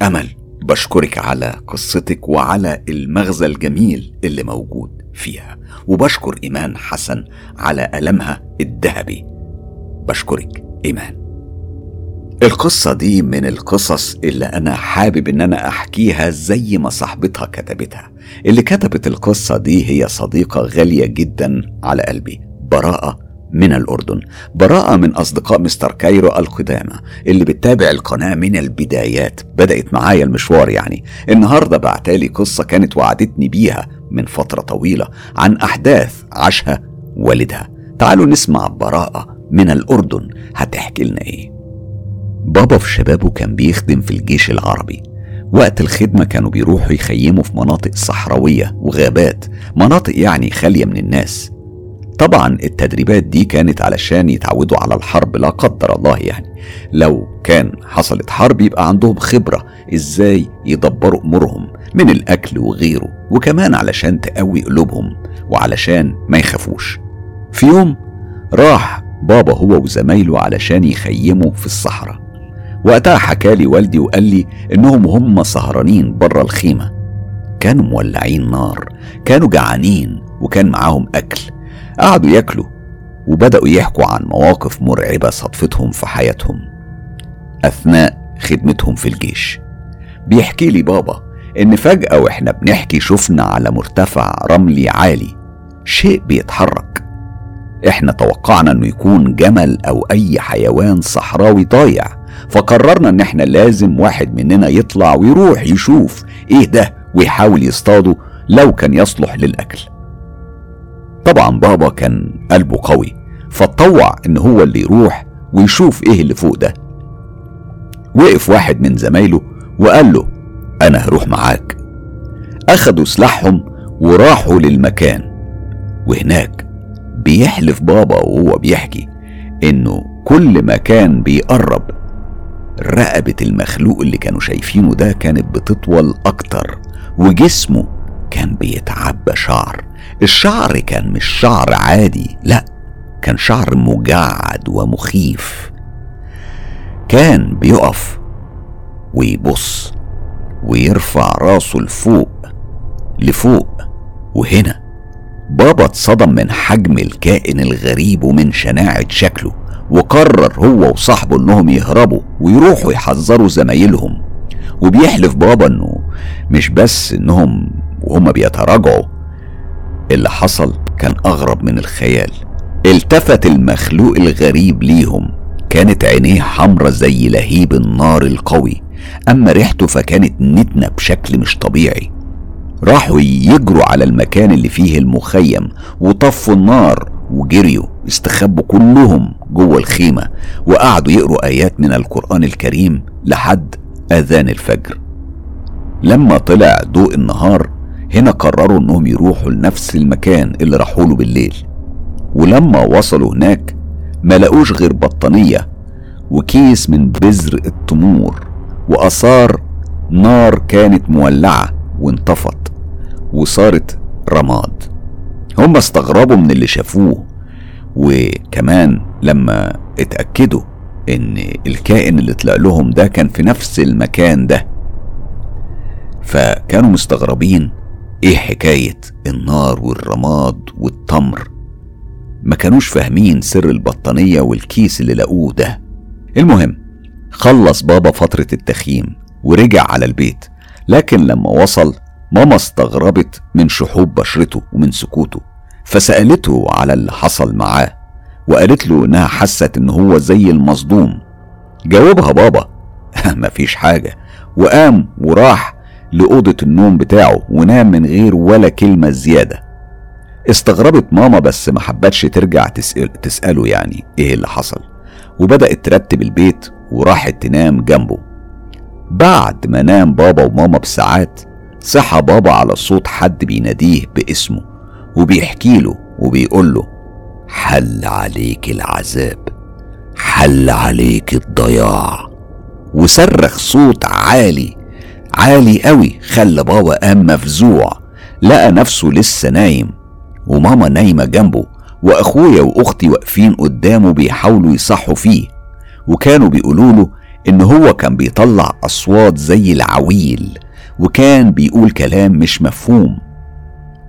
أمل بشكرك على قصتك وعلى المغزى الجميل اللي موجود فيها. وبشكر إيمان حسن على قلمها الذهبي. بشكرك إيمان. القصة دي من القصص اللي أنا حابب إن أنا أحكيها زي ما صاحبتها كتبتها. اللي كتبت القصة دي هي صديقة غالية جدا على قلبي براءة من الأردن. براءة من أصدقاء مستر كايرو القدامى اللي بتتابع القناة من البدايات. بدأت معايا المشوار يعني. النهاردة بعتالي قصة كانت وعدتني بيها من فترة طويلة عن أحداث عاشها والدها. تعالوا نسمع براءة من الأردن. هتحكي لنا إيه؟ بابا في شبابه كان بيخدم في الجيش العربي. وقت الخدمة كانوا بيروحوا يخيموا في مناطق صحراوية وغابات مناطق يعني خالية من الناس. طبعا التدريبات دي كانت علشان يتعودوا على الحرب لا قدر الله يعني. لو كان حصلت حرب يبقى عندهم خبرة إزاي يدبروا أمورهم من الأكل وغيره وكمان علشان تقوي قلوبهم وعلشان ما يخافوش. في يوم راح بابا هو وزمايله علشان يخيموا في الصحراء. وقتها حكالي والدي وقال لي إنهم هم سهرانين بره الخيمة. كانوا مولعين نار كانوا جعانين وكان معاهم أكل. قعدوا ياكلوا وبدأوا يحكوا عن مواقف مرعبة صدفتهم في حياتهم. أثناء خدمتهم في الجيش. بيحكي لي بابا إن فجأة وإحنا بنحكي شفنا على مرتفع رملي عالي شيء بيتحرك. إحنا توقعنا إنه يكون جمل أو أي حيوان صحراوي ضايع. فقررنا ان إحنا لازم واحد مننا يطلع ويروح يشوف إيه ده ويحاول يصطاده لو كان يصلح للأكل. طبعا بابا كان قلبه قوي فاتطوع إن هو اللي يروح ويشوف إيه اللي فوق ده. وقف واحد من زمايله وقال له أنا هروح معاك. أخدوا سلاحهم وراحوا للمكان. وهناك بيحلف بابا وهو بيحكي إنه كل ما كان بيقرب رقبة المخلوق اللي كانوا شايفينه ده كانت بتطول أكتر وجسمه كان بيتعبى شعر. الشعر كان مش شعر عادي لا كان شعر مجعد ومخيف. كان بيقف ويبص ويرفع راسه لفوق لفوق وهنا. بابا اتصدم من حجم الكائن الغريب ومن شناعة شكله. وقرر هو وصاحبه انهم يهربوا ويروحوا يحذروا زمايلهم. وبيحلف بابا انه مش بس انهم وهم بيتراجعوا. اللي حصل كان أغرب من الخيال. التفت المخلوق الغريب ليهم. كانت عينيه حمرة زي لهيب النار القوي. أما ريحته فكانت نتنة بشكل مش طبيعي. راحوا يجروا على المكان اللي فيه المخيم وطفوا النار وجريوا استخبوا كلهم. جوه الخيمة وقعدوا يقروا آيات من القرآن الكريم لحد أذان الفجر. لما طلع ضوء النهار هنا قرروا إنهم يروحوا لنفس المكان اللي راحوا له بالليل. ولما وصلوا هناك ما لقوش غير بطانية وكيس من بذر التمور وآثار نار كانت مولعة وانطفت وصارت رماد. هم استغربوا من اللي شافوه وكمان لما اتأكدوا إن الكائن اللي طلع لهم ده كان في نفس المكان ده فكانوا مستغربين إيه حكاية النار والرماد والتمر. ما كانوش فاهمين سر البطانية والكيس اللي لقوه ده. المهم خلص بابا فترة التخييم ورجع على البيت لكن لما وصل ماما استغربت من شحوب بشرته ومن سكوته. فسألته على اللي حصل معاه وقالت له إنها حست إن هو زي المصدوم. جاوبها بابا مفيش حاجة. وقام وراح لأوضة النوم بتاعه ونام من غير ولا كلمة زيادة. استغربت ماما بس ما حبتش ترجع تسأل تسأله يعني إيه اللي حصل. وبدأت ترتب البيت وراحت تنام جنبه. بعد ما نام بابا وماما بساعات صحى بابا على صوت حد بيناديه باسمه. وبيحكي له وبيقول له حل عليك العذاب حل عليك الضياع. وصرخ صوت عالي عالي قوي خلى بابا قام مفزوع لقى نفسه لسه نايم وماما نايمة جنبه وأخويا وأختي واقفين قدامه بيحاولوا يصحوا فيه وكانوا بيقولوا له إن هو كان بيطلع أصوات زي العويل وكان بيقول كلام مش مفهوم.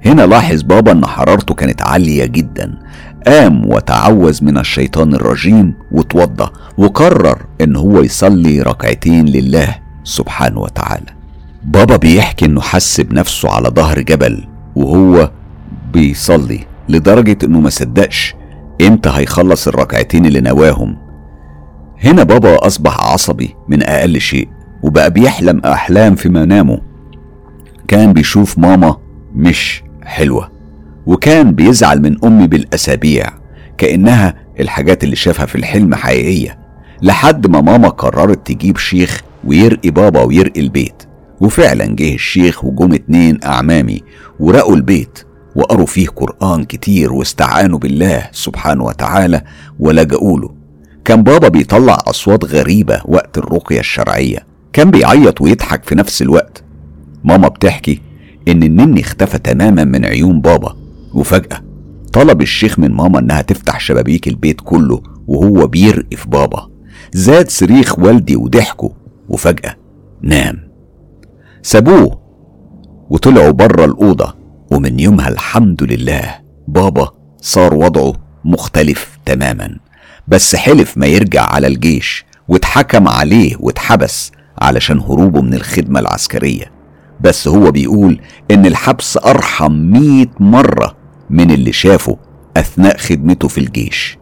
هنا لاحظ بابا إن حرارته كانت عالية جدا. قام وتعوذ من الشيطان الرجيم وتوضى وقرر إن هو يصلي ركعتين لله سبحانه وتعالى. بابا بيحكي إنه حس بنفسه على ظهر جبل وهو بيصلي لدرجة إنه ما صدقش إمتى هيخلص الركعتين اللي نواهم. هنا بابا أصبح عصبي من أقل شيء وبقى بيحلم أحلام في منامه. كان بيشوف ماما مش حلوة. وكان بيزعل من أمي بالأسابيع كأنها الحاجات اللي شافها في الحلم حقيقية لحد ما ماما قررت تجيب شيخ ويرقي بابا ويرقي البيت. وفعلا جه الشيخ وجم اتنين أعمامي ورقوا البيت وقروا فيه قرآن كتير واستعانوا بالله سبحانه وتعالى ولجأوا له. كان بابا بيطلع أصوات غريبة وقت الرقية الشرعية. كان بيعيط ويضحك في نفس الوقت. ماما بتحكي إن النني اختفى تماما من عيون بابا وفجأة طلب الشيخ من ماما إنها تفتح شبابيك البيت كله وهو بيرقي في بابا. زاد صريخ والدي وضحكه وفجأة نام. سابوه وطلعوا بره الأوضة ومن يومها الحمد لله بابا صار وضعه مختلف تماما. بس حلف ما يرجع على الجيش واتحكم عليه واتحبس علشان هروبه من الخدمة العسكرية. بس هو بيقول إن الحبس أرحم مية مرة من اللي شافه أثناء خدمته في الجيش.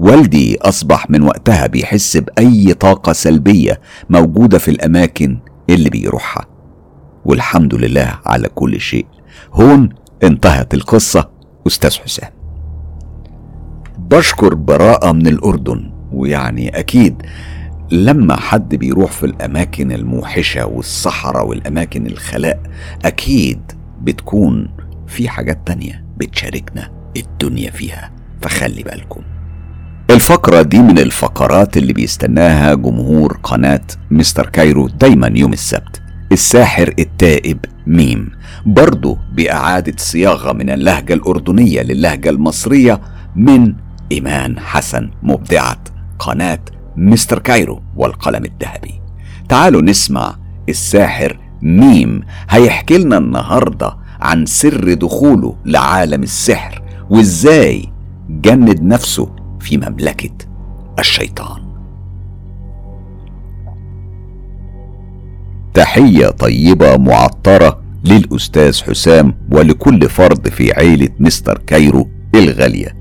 والدي أصبح من وقتها بيحس بأي طاقة سلبية موجودة في الأماكن اللي بيروحها. والحمد لله على كل شيء. هون انتهت القصة أستاذ حسام. بشكر براءة من الأردن ويعني أكيد لما حد بيروح في الأماكن الموحشة والصحراء والأماكن الخلاء أكيد بتكون في حاجات تانية بتشاركنا الدنيا فيها. فخلي بالكم. الفقرة دي من الفقرات اللي بيستناها جمهور قناة مستر كايرو دايما يوم السبت. الساحر التائب ميم. برضه بإعادة صياغة من اللهجة الأردنية للهجة المصرية من إيمان حسن مبدعة. قناة مستر كايرو والقلم الذهبي. تعالوا نسمع الساحر ميم هيحكي لنا النهاردة عن سر دخوله لعالم السحر وإزاي جند نفسه في مملكة الشيطان. تحية طيبة معطرة للأستاذ حسام ولكل فرد في عيلة مستر كايرو الغالية.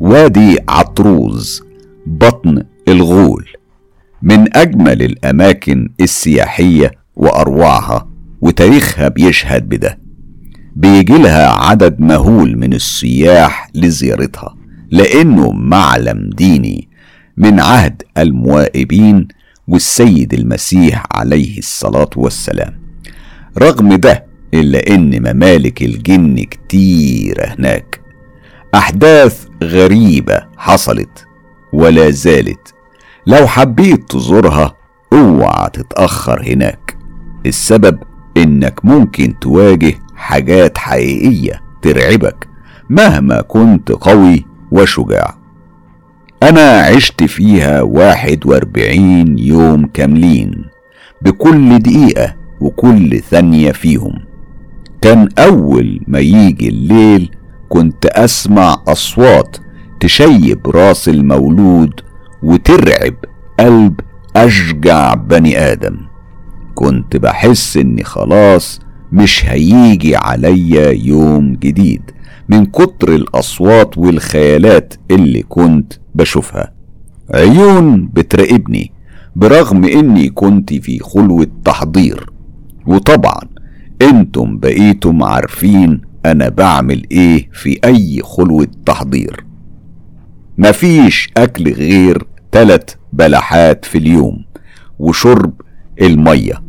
وادي عطروز بطن الغول من أجمل الأماكن السياحية وأروعها وتاريخها بيشهد بده. بيجي لها عدد مهول من السياح لزيارتها لأنه معلم ديني من عهد الموائبين والسيد المسيح عليه الصلاة والسلام. رغم ده إلا إن ممالك الجن كتير هناك. أحداث غريبة حصلت ولا زالت لو حبيت تزورها اوعى تتأخر هناك. السبب إنك ممكن تواجه حاجات حقيقية ترعبك مهما كنت قوي وشجاع. أنا عشت فيها واحد وأربعين يوم كاملين بكل دقيقة وكل ثانية فيهم. كان أول ما يجي الليل كنت أسمع أصوات تشيب راس المولود وترعب قلب أشجع بني آدم. كنت بحس إني خلاص مش هيجي عليا يوم جديد من كتر الأصوات والخيالات اللي كنت بشوفها. عيون بتراقبني برغم إني كنت في خلوة تحضير. وطبعا أنتم بقيتم عارفين أنا بعمل إيه في أي خلوة تحضير. مفيش أكل غير تلت بلحات في اليوم وشرب المية.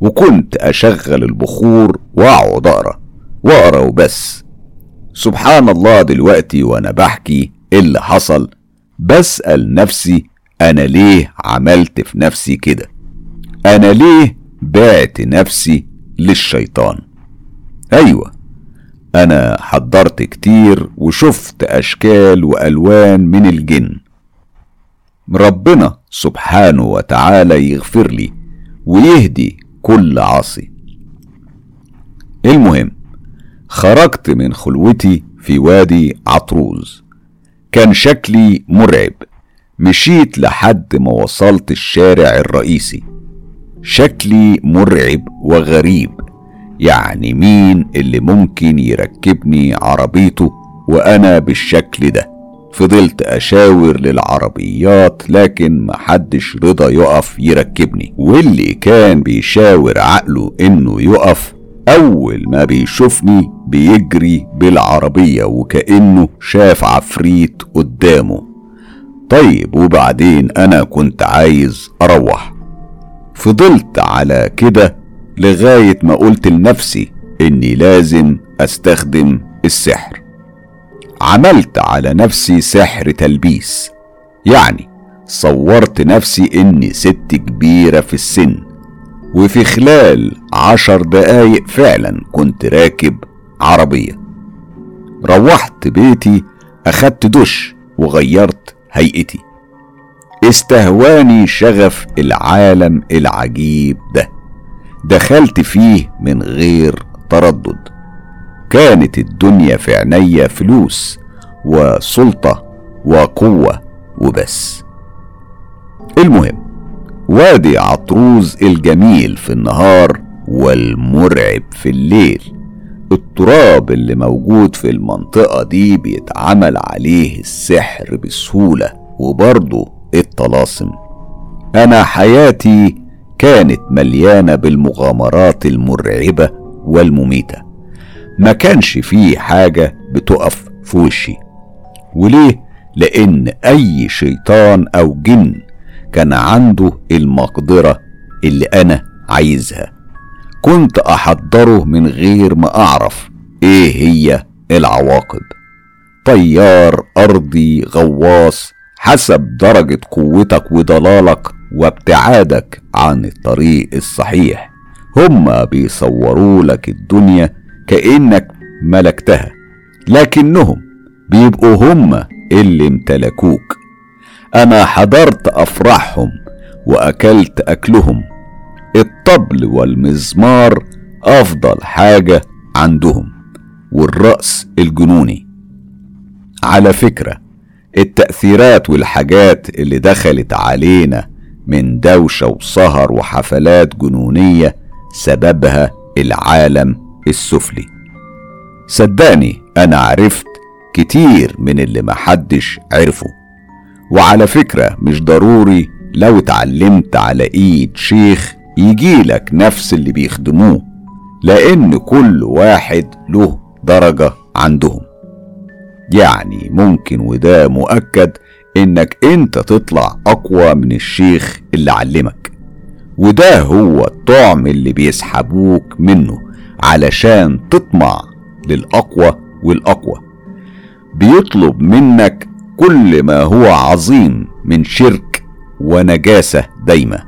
وكنت أشغل البخور وأقعد أقرأ وأقرأ وبس. سبحان الله دلوقتي وأنا بحكي اللي حصل. بسأل نفسي أنا ليه عملت في نفسي كده؟ أنا ليه بعت نفسي للشيطان؟ أيوه أنا حضرت كتير وشفت أشكال وألوان من الجن. ربنا سبحانه وتعالى يغفر لي ويهدي كل عاصي. المهم خرجت من خلوتي في وادي عطروز. كان شكلي مرعب. مشيت لحد ما وصلت الشارع الرئيسي. شكلي مرعب وغريب. يعني مين اللي ممكن يركبني عربيته وأنا بالشكل ده؟ فضلت أشاور للعربيات لكن محدش رضى يقف يركبني. واللي كان بيشاور عقله إنه يقف أول ما بيشوفني بيجري بالعربية وكأنه شاف عفريت قدامه. طيب وبعدين أنا كنت عايز أروح. فضلت على كده لغاية ما قلت لنفسي إني لازم أستخدم السحر. عملت على نفسي سحر تلبيس. يعني صورت نفسي إني ست كبيرة في السن. وفي خلال عشر دقايق فعلا كنت راكب عربية. روحت بيتي أخدت دش وغيرت هيئتي. استهواني شغف العالم العجيب ده. دخلت فيه من غير تردد. كانت الدنيا في عينيا فلوس وسلطة وقوة وبس. المهم وادي عطروز الجميل في النهار والمرعب في الليل. التراب اللي موجود في المنطقة دي بيتعمل عليه السحر بسهولة وبرضه الطلاسم. أنا حياتي كانت مليانة بالمغامرات المرعبة والمميتة. ما كانش فيه حاجة بتقف في وشي. وليه؟ لأن أي شيطان أو جن كان عنده المقدرة اللي أنا عايزها. كنت أحضره من غير ما أعرف إيه هي العواقب. طيار أرضي غواص حسب درجة قوتك وضلالك وابتعادك عن الطريق الصحيح. هما بيصوروا لك الدنيا كأنك ملكتها لكنهم بيبقوا هما اللي امتلكوك. أنا حضرت أفراحهم وأكلت أكلهم الطبل والمزمار أفضل حاجة عندهم والرأس الجنوني. على فكرة التأثيرات والحاجات اللي دخلت علينا من دوشة وسهر وحفلات جنونية سببها العالم السفلي. صدقني أنا عرفت كتير من اللي محدش عرفه. وعلى فكرة مش ضروري لو اتعلمت على إيد شيخ يجيلك نفس اللي بيخدموه لأن كل واحد له درجة عندهم. يعني ممكن وده مؤكد إنك أنت تطلع أقوى من الشيخ اللي علمك. وده هو الطعم اللي بيسحبوك منه علشان تطمع للأقوى والأقوى. بيطلب منك كل ما هو عظيم من شرك ونجاسة دايمة.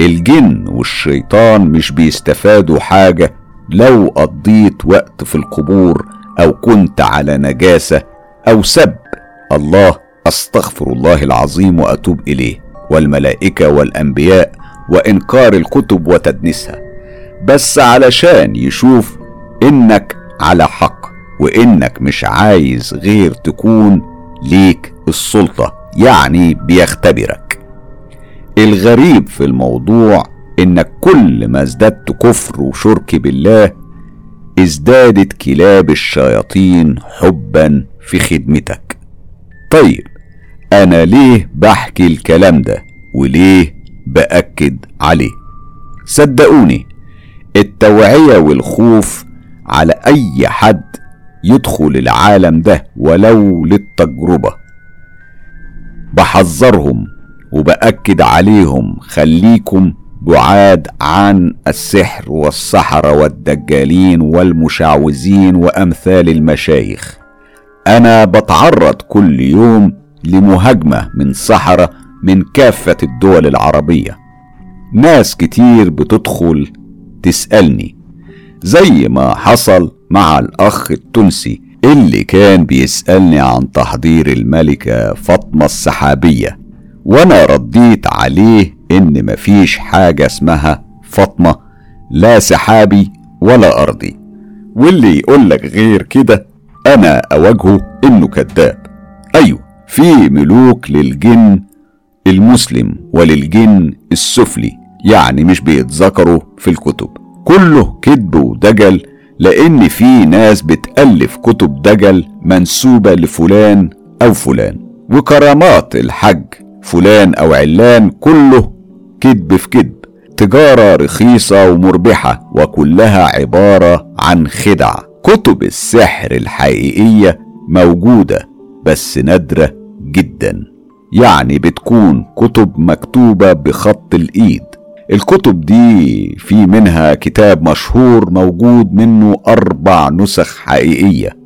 الجن والشيطان مش بيستفادوا حاجة لو قضيت وقت في القبور أو كنت على نجاسة أو سب الله أستغفر الله العظيم وأتوب إليه والملائكة والأنبياء وإنكار الكتب وتدنيسها. بس علشان يشوف إنك على حق وإنك مش عايز غير تكون ليك السلطة يعني بيختبرك. الغريب في الموضوع إنك كل ما ازددت كفر وشرك بالله ازدادت كلاب الشياطين حبا في خدمتك. طيب أنا ليه بحكي الكلام ده وليه بأكد عليه؟ صدقوني التوعية والخوف على أي حد يدخل العالم ده ولو للتجربة. بحذرهم وبأكد عليهم خليكم بعاد عن السحر والسحرة والدجالين والمشعوذين وأمثال المشايخ. أنا بتعرض كل يوم لمهاجمة من سحرة من كافة الدول العربية. ناس كتير بتدخل تسألني زي ما حصل مع الأخ التونسي اللي كان بيسألني عن تحضير الملكة فاطمة السحابية وأنا رديت عليه إن مفيش حاجة اسمها فاطمة لا سحابي ولا أرضي. واللي يقولك غير كده أنا أواجهه إنه كذاب. أيوه في ملوك للجن المسلم وللجن السفلي يعني مش بيتذكروا في الكتب. كله كذب ودجل لأن في ناس بتألف كتب دجل منسوبة لفلان أو فلان. وكرامات الحج فلان أو علان كله كذب في كذب. تجارة رخيصة ومربحة وكلها عبارة عن خدع. كتب السحر الحقيقية موجودة بس نادرة جدا. يعني بتكون كتب مكتوبة بخط الإيد. الكتب دي في منها كتاب مشهور موجود منه أربع نسخ حقيقية.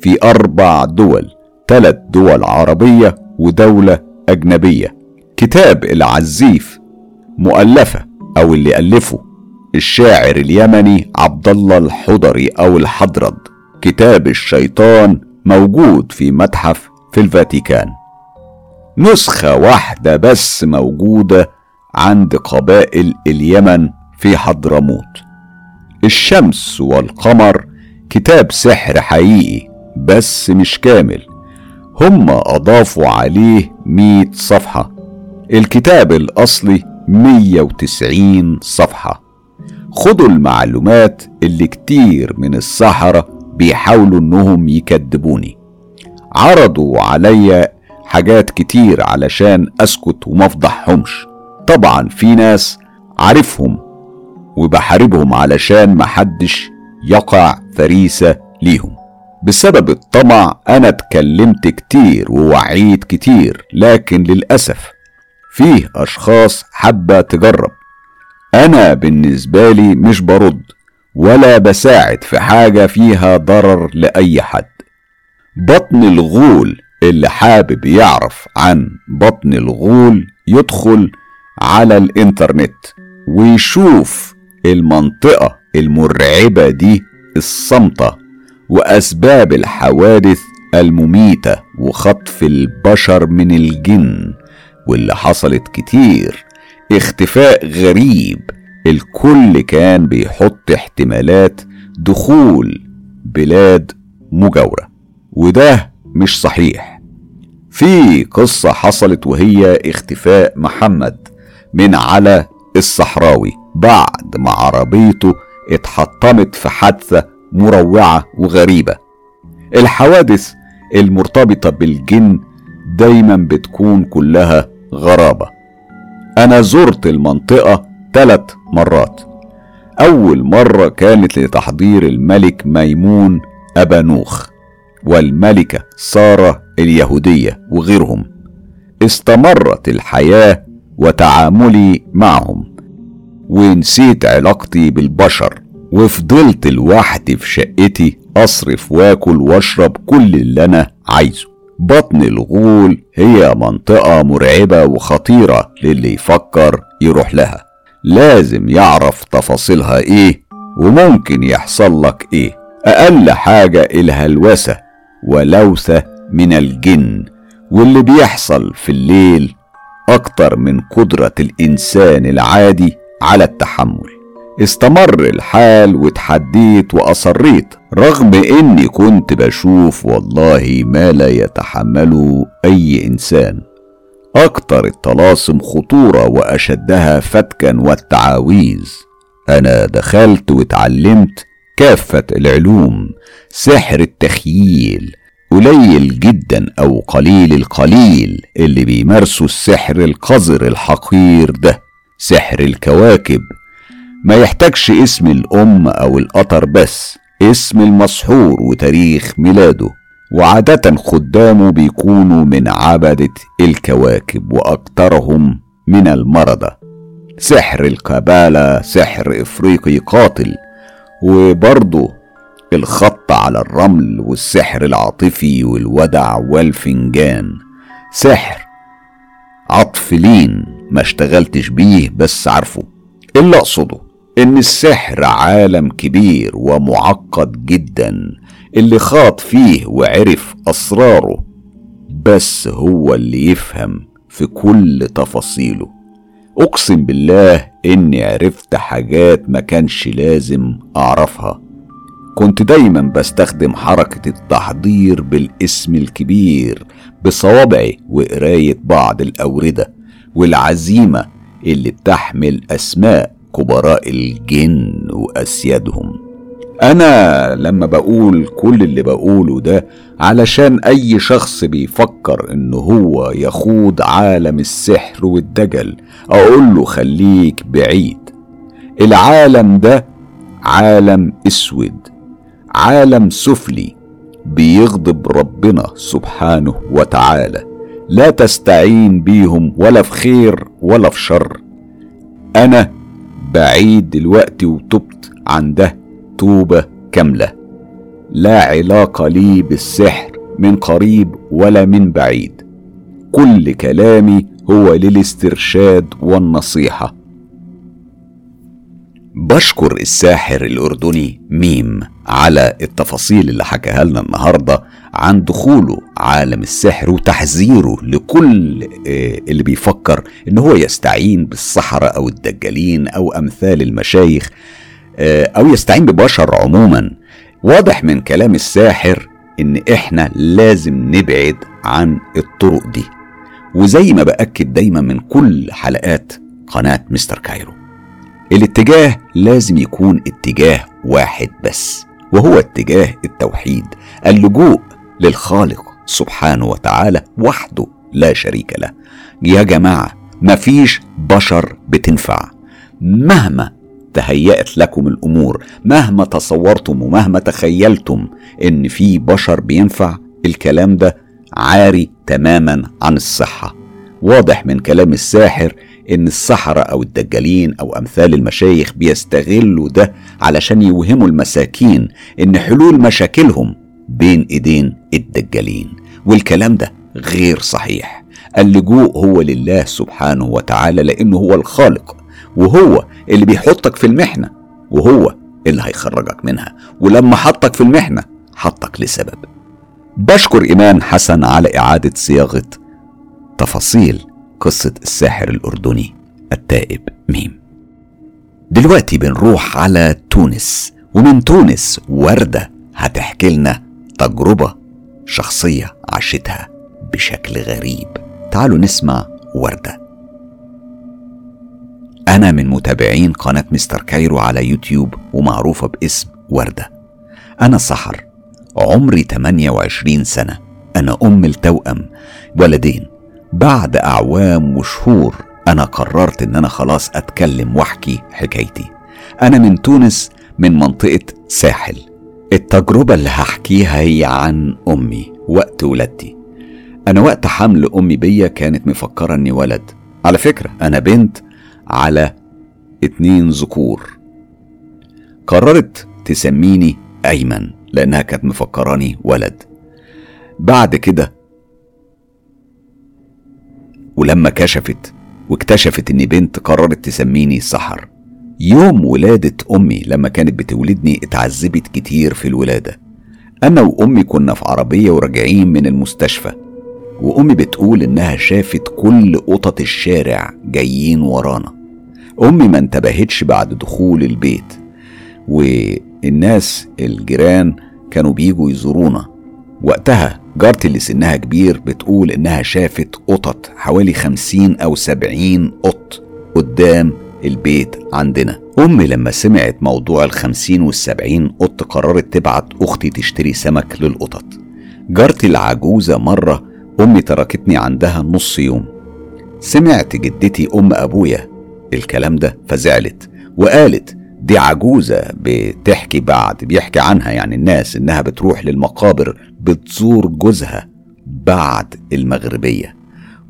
في أربع دول ثلاث دول عربية ودولة أجنبية. كتاب العزيف مؤلفة أو اللي ألفه الشاعر اليمني عبد الله الحضري أو الحضرد كتاب الشيطان موجود في متحف في الفاتيكان. نسخة واحدة بس موجودة عند قبائل اليمن في حضرموت. الشمس والقمر كتاب سحر حقيقي بس مش كامل. هم أضافوا عليه مية صفحة. الكتاب الأصلي مية وتسعين صفحة. خدوا المعلومات اللي كتير من السحرة بيحاولوا إنهم يكذبوني. عرضوا عليا حاجات كتير علشان أسكت وما افضحهمش طبعا في ناس عارفهم وبحاربهم علشان محدش يقع فريسة ليهم. بسبب الطمع أنا اتكلمت كتير ووعيت كتير لكن للأسف فيه أشخاص حابة تجرب. أنا بالنسبة لي مش برد ولا بساعد في حاجة فيها ضرر لأي حد. بطن الغول اللي حابب يعرف عن بطن الغول يدخل على الإنترنت ويشوف المنطقة المرعبة دي الصامتة وأسباب الحوادث المميتة وخطف البشر من الجن واللي حصلت كتير اختفاء غريب الكل كان بيحط احتمالات دخول بلاد مجاورة. وده مش صحيح. في قصة حصلت وهي اختفاء محمد من على الصحراوي بعد ما عربيته اتحطمت في حادثة مروعة وغريبة. الحوادث المرتبطة بالجن دايما بتكون كلها غرابة. أنا زرت المنطقة ثلاث مرات. أول مرة كانت لتحضير الملك ميمون أبانوخ. والملكة سارة اليهودية وغيرهم استمرت الحياة وتعاملي معهم. ونسيت علاقتي بالبشر وفضلت لوحدي في شقتي أصرف وآكل وأشرب كل اللي أنا عايزه. بطن الغول هي منطقة مرعبة وخطيرة للي يفكر يروح لها. لازم يعرف تفاصيلها إيه وممكن يحصل لك إيه. أقل حاجة الهلوسة ولوثة من الجن واللي بيحصل في الليل أكتر من قدرة الإنسان العادي على التحمل. استمر الحال وتحديت وأصريت رغم إني كنت بشوف والله ما لا يتحمله أي إنسان. أكتر الطلاسم خطورة وأشدها فتكا والتعاويذ. أنا دخلت واتعلمت كافة العلوم سحر التخييل قليل جدا أو قليل القليل اللي بيمارسوا السحر القذر الحقير ده. سحر الكواكب. ما يحتاجش اسم الأم أو القطر بس اسم المسحور وتاريخ ميلاده. وعادة خدامه بيكونوا من عبدة الكواكب وأكثرهم من المرضى. سحر الكبالة سحر إفريقي قاتل. وبرضه الخط على الرمل والسحر العاطفي والودع والفنجان. سحر عطف لين ما اشتغلتش بيه بس عارفه اللي أقصده إن السحر عالم كبير ومعقد جدا. اللي خاض فيه وعرف أسراره بس هو اللي يفهم في كل تفاصيله. أقسم بالله إني عرفت حاجات ما كانش لازم أعرفها. كنت دايما بستخدم حركة التحضير بالاسم الكبير بصوابعي وقراية بعض الأوردة والعزيمة اللي بتحمل أسماء كبراء الجن وأسيادهم. أنا لما بقول كل اللي بقوله ده علشان أي شخص بيفكر إن هو يخوض عالم السحر والدجل أقول له خليك بعيد. العالم ده عالم أسود عالم سفلي بيغضب ربنا سبحانه وتعالى. لا تستعين بيهم ولا في خير ولا في شر. أنا بعيد دلوقتي وتبت عن ده. توبة كاملة. لا علاقة لي بالسحر من قريب ولا من بعيد. كل كلامي هو للاسترشاد والنصيحة. بشكر الساحر الأردني ميم على التفاصيل اللي حكاها لنا النهارده عن دخوله عالم السحر وتحذيره لكل آه، اللي بيفكر إن هو يستعين بالسحرة أو الدجالين أو أمثال المشايخ. أو يستعين ببشر عموما. واضح من كلام الساحر إن إحنا لازم نبعد عن الطرق دي. وزي ما بأكد دايما من كل حلقات قناة مستر كايرو. الاتجاه لازم يكون اتجاه واحد بس وهو اتجاه التوحيد اللجوء للخالق سبحانه وتعالى وحده لا شريك له. يا جماعة مفيش بشر بتنفع. مهما تهيأت لكم الأمور مهما تصورتم ومهما تخيلتم إن في بشر بينفع. الكلام ده عاري تماما عن الصحة. واضح من كلام الساحر إن السحرة أو الدجالين أو أمثال المشايخ بيستغلوا ده علشان يوهموا المساكين إن حلول مشاكلهم بين إيدين الدجالين. والكلام ده غير صحيح. اللجوء هو لله سبحانه وتعالى لأنه هو الخالق. وهو اللي بيحطك في المحنة وهو اللي هيخرجك منها. ولما حطك في المحنة حطك لسبب. بشكر إيمان حسن على إعادة صياغة تفاصيل قصة الساحر الأردني التائب ميم. دلوقتي بنروح على تونس ومن تونس وردة هتحكي لنا تجربة شخصية عاشتها بشكل غريب. تعالوا نسمع وردة. أنا من متابعين قناة مستر كايرو على يوتيوب ومعروفة باسم وردة. أنا سحر. عمري 28 سنة. أنا أم التوأم. ولدين. بعد أعوام وشهور أنا قررت إن أنا خلاص أتكلم وأحكي حكايتي. أنا من تونس من منطقة ساحل. التجربة اللي هحكيها هي عن أمي وقت ولادتي. أنا وقت حمل أمي بيا كانت مفكرة إني ولد. على فكرة أنا بنت على اتنين ذكور. قررت تسميني أيمن لأنها كانت مفكراني ولد. بعد كده ولما كشفت واكتشفت اني بنت قررت تسميني سحر يوم ولادة أمي لما كانت بتولدني اتعذبت كتير في الولادة. أنا وأمي كنا في عربية وراجعين من المستشفى وأمي بتقول إنها شافت كل قطط الشارع جايين ورانا. أمي ما انتبهتش بعد دخول البيت والناس الجيران كانوا بيجوا يزورونا. وقتها جارتي اللي سنها كبير بتقول إنها شافت قطط حوالي خمسين أو سبعين قط قدام البيت عندنا. أمي لما سمعت موضوع الخمسين والسبعين قط قررت تبعت أختي تشتري سمك للقطط. جارتي العجوزة مرة أمي تركتني عندها نص يوم. سمعت جدتي أم أبويا الكلام ده فزعلت. وقالت دي عجوزة بتحكي بعد بيحكي عنها يعني الناس إنها بتروح للمقابر بتزور جوزها بعد المغربية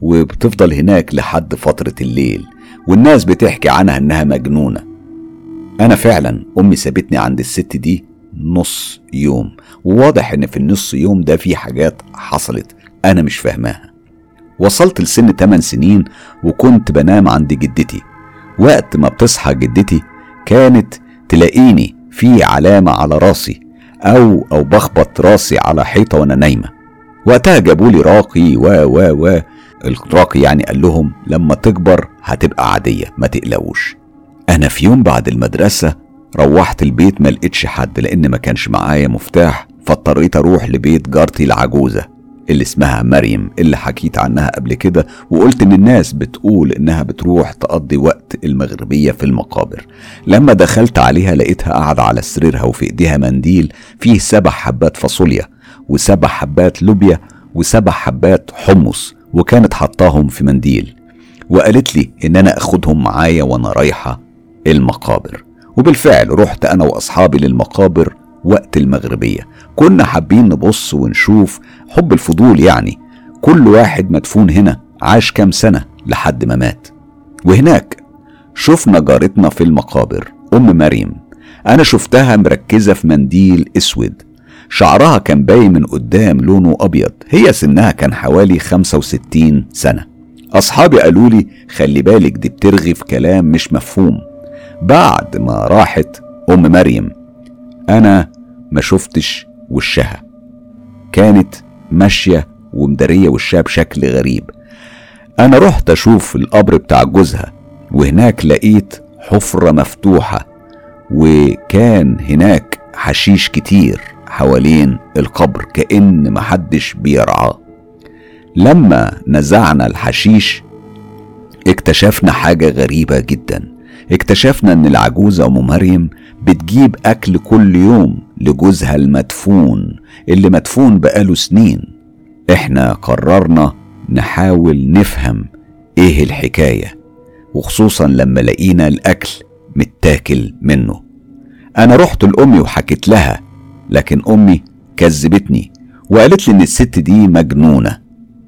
وبتفضل هناك لحد فترة الليل. والناس بتحكي عنها إنها مجنونة. أنا فعلا أمي سابتني عند الست دي نص يوم. وواضح إن في النص يوم ده في حاجات حصلت أنا مش فاهماها. وصلت لسن 8 سنين وكنت بنام عند جدتي. وقت ما بتصحى جدتي كانت تلاقيني في علامة على راسي أو أو بخبط راسي على حيطة وأنا نايمة. وقتها جابولي راقي و و و. الراقي يعني قال لهم لما تكبر هتبقى عادية ما تقلقوش. أنا في يوم بعد المدرسة روحت البيت ما لقيتش حد لأن ما كانش معايا مفتاح فاضطريت أروح لبيت جارتي العجوزة. اللي اسمها مريم اللي حكيت عنها قبل كده وقلت إن الناس بتقول إنها بتروح تقضي وقت المغربية في المقابر. لما دخلت عليها لقيتها قاعدة على سريرها وفي إيديها منديل فيه سبع حبات فاصوليا وسبع حبات لوبيا وسبع حبات حمص وكانت حطاهم في منديل. وقالت لي إن أنا آخدهم معايا وأنا رايحة المقابر. وبالفعل رحت أنا وأصحابي للمقابر وقت المغربية. كنا حابين نبص ونشوف حب الفضول يعني. كل واحد مدفون هنا عاش كام سنة لحد ما مات. وهناك شفنا جارتنا في المقابر أم مريم. أنا شفتها مركزة في منديل أسود. شعرها كان باين من قدام لونه أبيض. هي سنها كان حوالي 65 سنة. أصحابي قالوا لي خلي بالك دي بترغي في كلام مش مفهوم. بعد ما راحت أم مريم أنا ما شفتش وشها. كانت ماشية ومدارية وشها بشكل غريب. أنا رحت أشوف القبر بتاع جوزها وهناك لقيت حفرة مفتوحة وكان هناك حشيش كتير حوالين القبر كأن محدش بيرعاه. لما نزعنا الحشيش اكتشفنا حاجة غريبة جدا. اكتشفنا إن العجوزة أم مريم بتجيب أكل كل يوم. لجوزها المدفون اللي مدفون بقاله سنين. إحنا قررنا نحاول نفهم إيه الحكاية وخصوصا لما لقينا الأكل متاكل منه. أنا رحت لأمي وحكيت لها لكن أمي كذبتني وقالت لي إن الست دي مجنونة.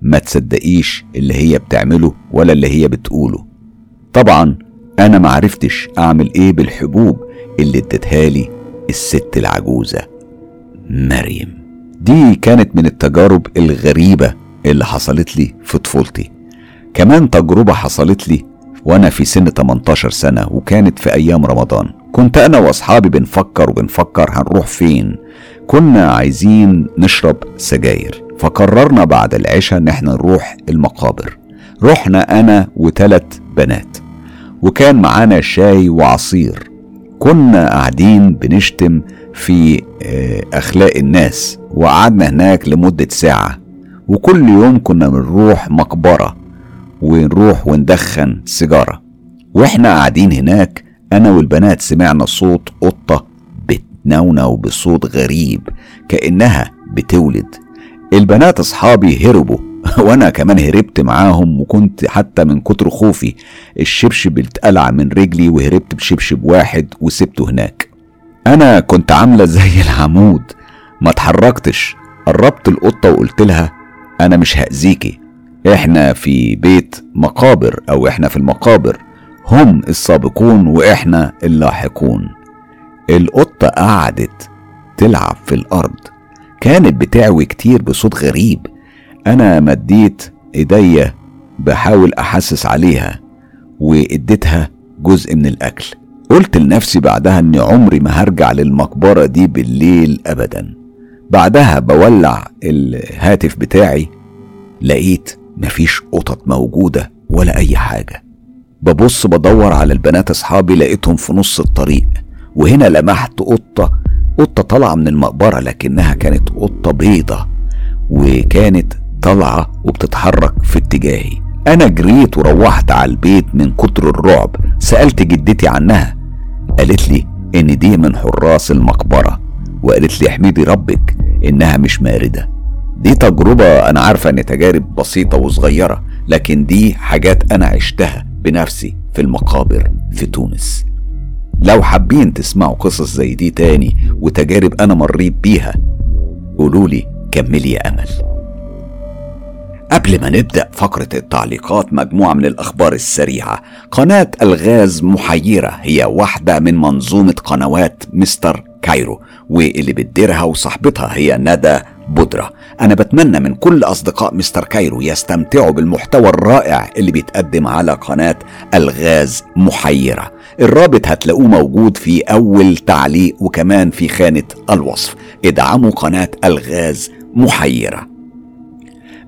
ما تصدقيش اللي هي بتعمله ولا اللي هي بتقوله. طبعا أنا معرفتش أعمل إيه بالحبوب اللي ادتها لي الست العجوزة مريم. دي كانت من التجارب الغريبة اللي حصلت لي في طفولتي. كمان تجربة حصلت لي وأنا في سن 18 سنة وكانت في أيام رمضان. كنت أنا وأصحابي بنفكر وبنفكر هنروح فين. كنا عايزين نشرب سجاير. فقررنا بعد العشاء إن إحنا نروح المقابر. رحنا أنا وثلاث بنات. وكان معانا شاي وعصير. كنا قاعدين بنشتم في آه، أخلاق الناس وقعدنا هناك لمدة ساعة وكل يوم كنا بنروح مقبرة ونروح وندخن سيجارة. وإحنا قاعدين هناك أنا والبنات سمعنا صوت قطة بتنونو بصوت غريب كأنها بتولد. البنات أصحابي هربوا وأنا كمان هربت معاهم وكنت حتى من كتر خوفي الشبشب اتقلع من رجلي وهربت بشبشب واحد وسبته هناك. أنا كنت عاملة زي العمود ما اتحركتش قربت القطة وقلت لها أنا مش هأذيكي إحنا في بيت مقابر أو إحنا في المقابر هم السابقون وإحنا اللاحقون. القطة قعدت تلعب في الأرض كانت بتعوي كتير بصوت غريب أنا مديت إيديا بحاول أحسس عليها وإديتها جزء من الأكل. قلت لنفسي بعدها إني عمري ما هرجع للمقبرة دي بالليل ابدا. بعدها بولع الهاتف بتاعي لقيت مفيش قطط موجودة ولا أي حاجة. ببص بدور على البنات أصحابي لقيتهم في نص الطريق وهنا لمحت قطة قطة طالعة من المقبرة لكنها كانت قطة بيضة وكانت طالعة وبتتحرك في اتجاهي. أنا جريت وروحت على البيت من كتر الرعب. سألت جدتي عنها. قالت لي إن دي من حراس المقبرة. وقالت لي احمدي ربك إنها مش ماردة. دي تجربة أنا عارفة إن تجارب بسيطة وصغيرة لكن دي حاجات أنا عشتها بنفسي في المقابر في تونس. لو حابين تسمعوا قصص زي دي تاني وتجارب أنا مريت بيها قولولي كملي يا أمل. قبل ما نبدأ فقرة التعليقات مجموعة من الأخبار السريعة. قناة الغاز محيرة هي واحدة من منظومة قنوات مستر كايرو واللي بتديرها وصاحبتها هي ندى بودرة. أنا بتمنى من كل أصدقاء مستر كايرو يستمتعوا بالمحتوى الرائع اللي بيتقدم على قناة الغاز محيرة. الرابط هتلاقوه موجود في أول تعليق وكمان في خانة الوصف. ادعموا قناة الغاز محيرة.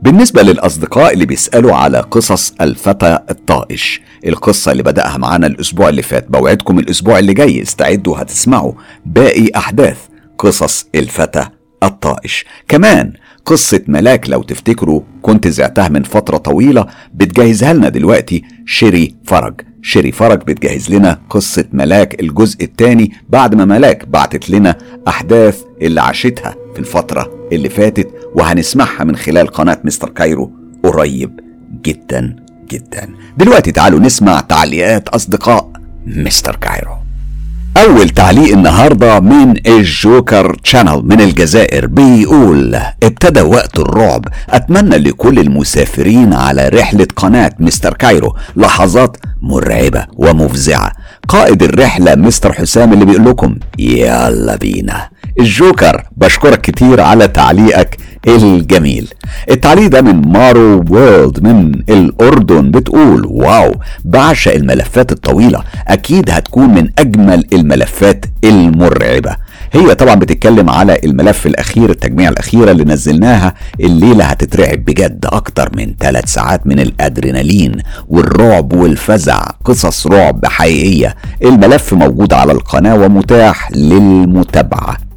بالنسبة للأصدقاء اللي بيسألوا على قصص الفتى الطائش. القصة اللي بدأها معانا الأسبوع اللي فات. بوعدكم الأسبوع اللي جاي. استعدوا هتسمعوا باقي أحداث قصص الفتى الطائش. كمان قصة ملاك لو تفتكروا كنت زعتها من فترة طويلة بتجهزها لنا دلوقتي شيري فرج. شيري فرج بتجهز لنا قصة ملاك الجزء الثاني بعد ما ملاك بعتت لنا أحداث اللي عاشتها. في الفترة اللي فاتت وهنسمعها من خلال قناة مستر كايرو. قريب جدا جدا. دلوقتي تعالوا نسمع تعليقات أصدقاء Mister Cairo. أول تعليق النهاردة من ال Joker Channel من الجزائر بيقول ابتدى وقت الرعب. أتمنى لكل المسافرين على رحلة قناة Mister Cairo. لحظات مرعبة ومفزعة. قائد الرحلة مستر حسام اللي بيقول لكم يلا بينا. الجوكر بشكرك كتير على تعليقك الجميل. التعليق ده من Maro World من الأردن بتقول wow بعشق الملفات الطويلة أكيد هتكون من أجمل الملفات المرعبة. هي طبعا بتتكلم على الملف الأخير التجميع الأخيرة اللي نزلناها الليلة هتترعب بجد أكتر من ثلاث ساعات من الأدرينالين والرعب والفزع قصص رعب حقيقية. الملف موجود على القناة ومتاح للمتابعة.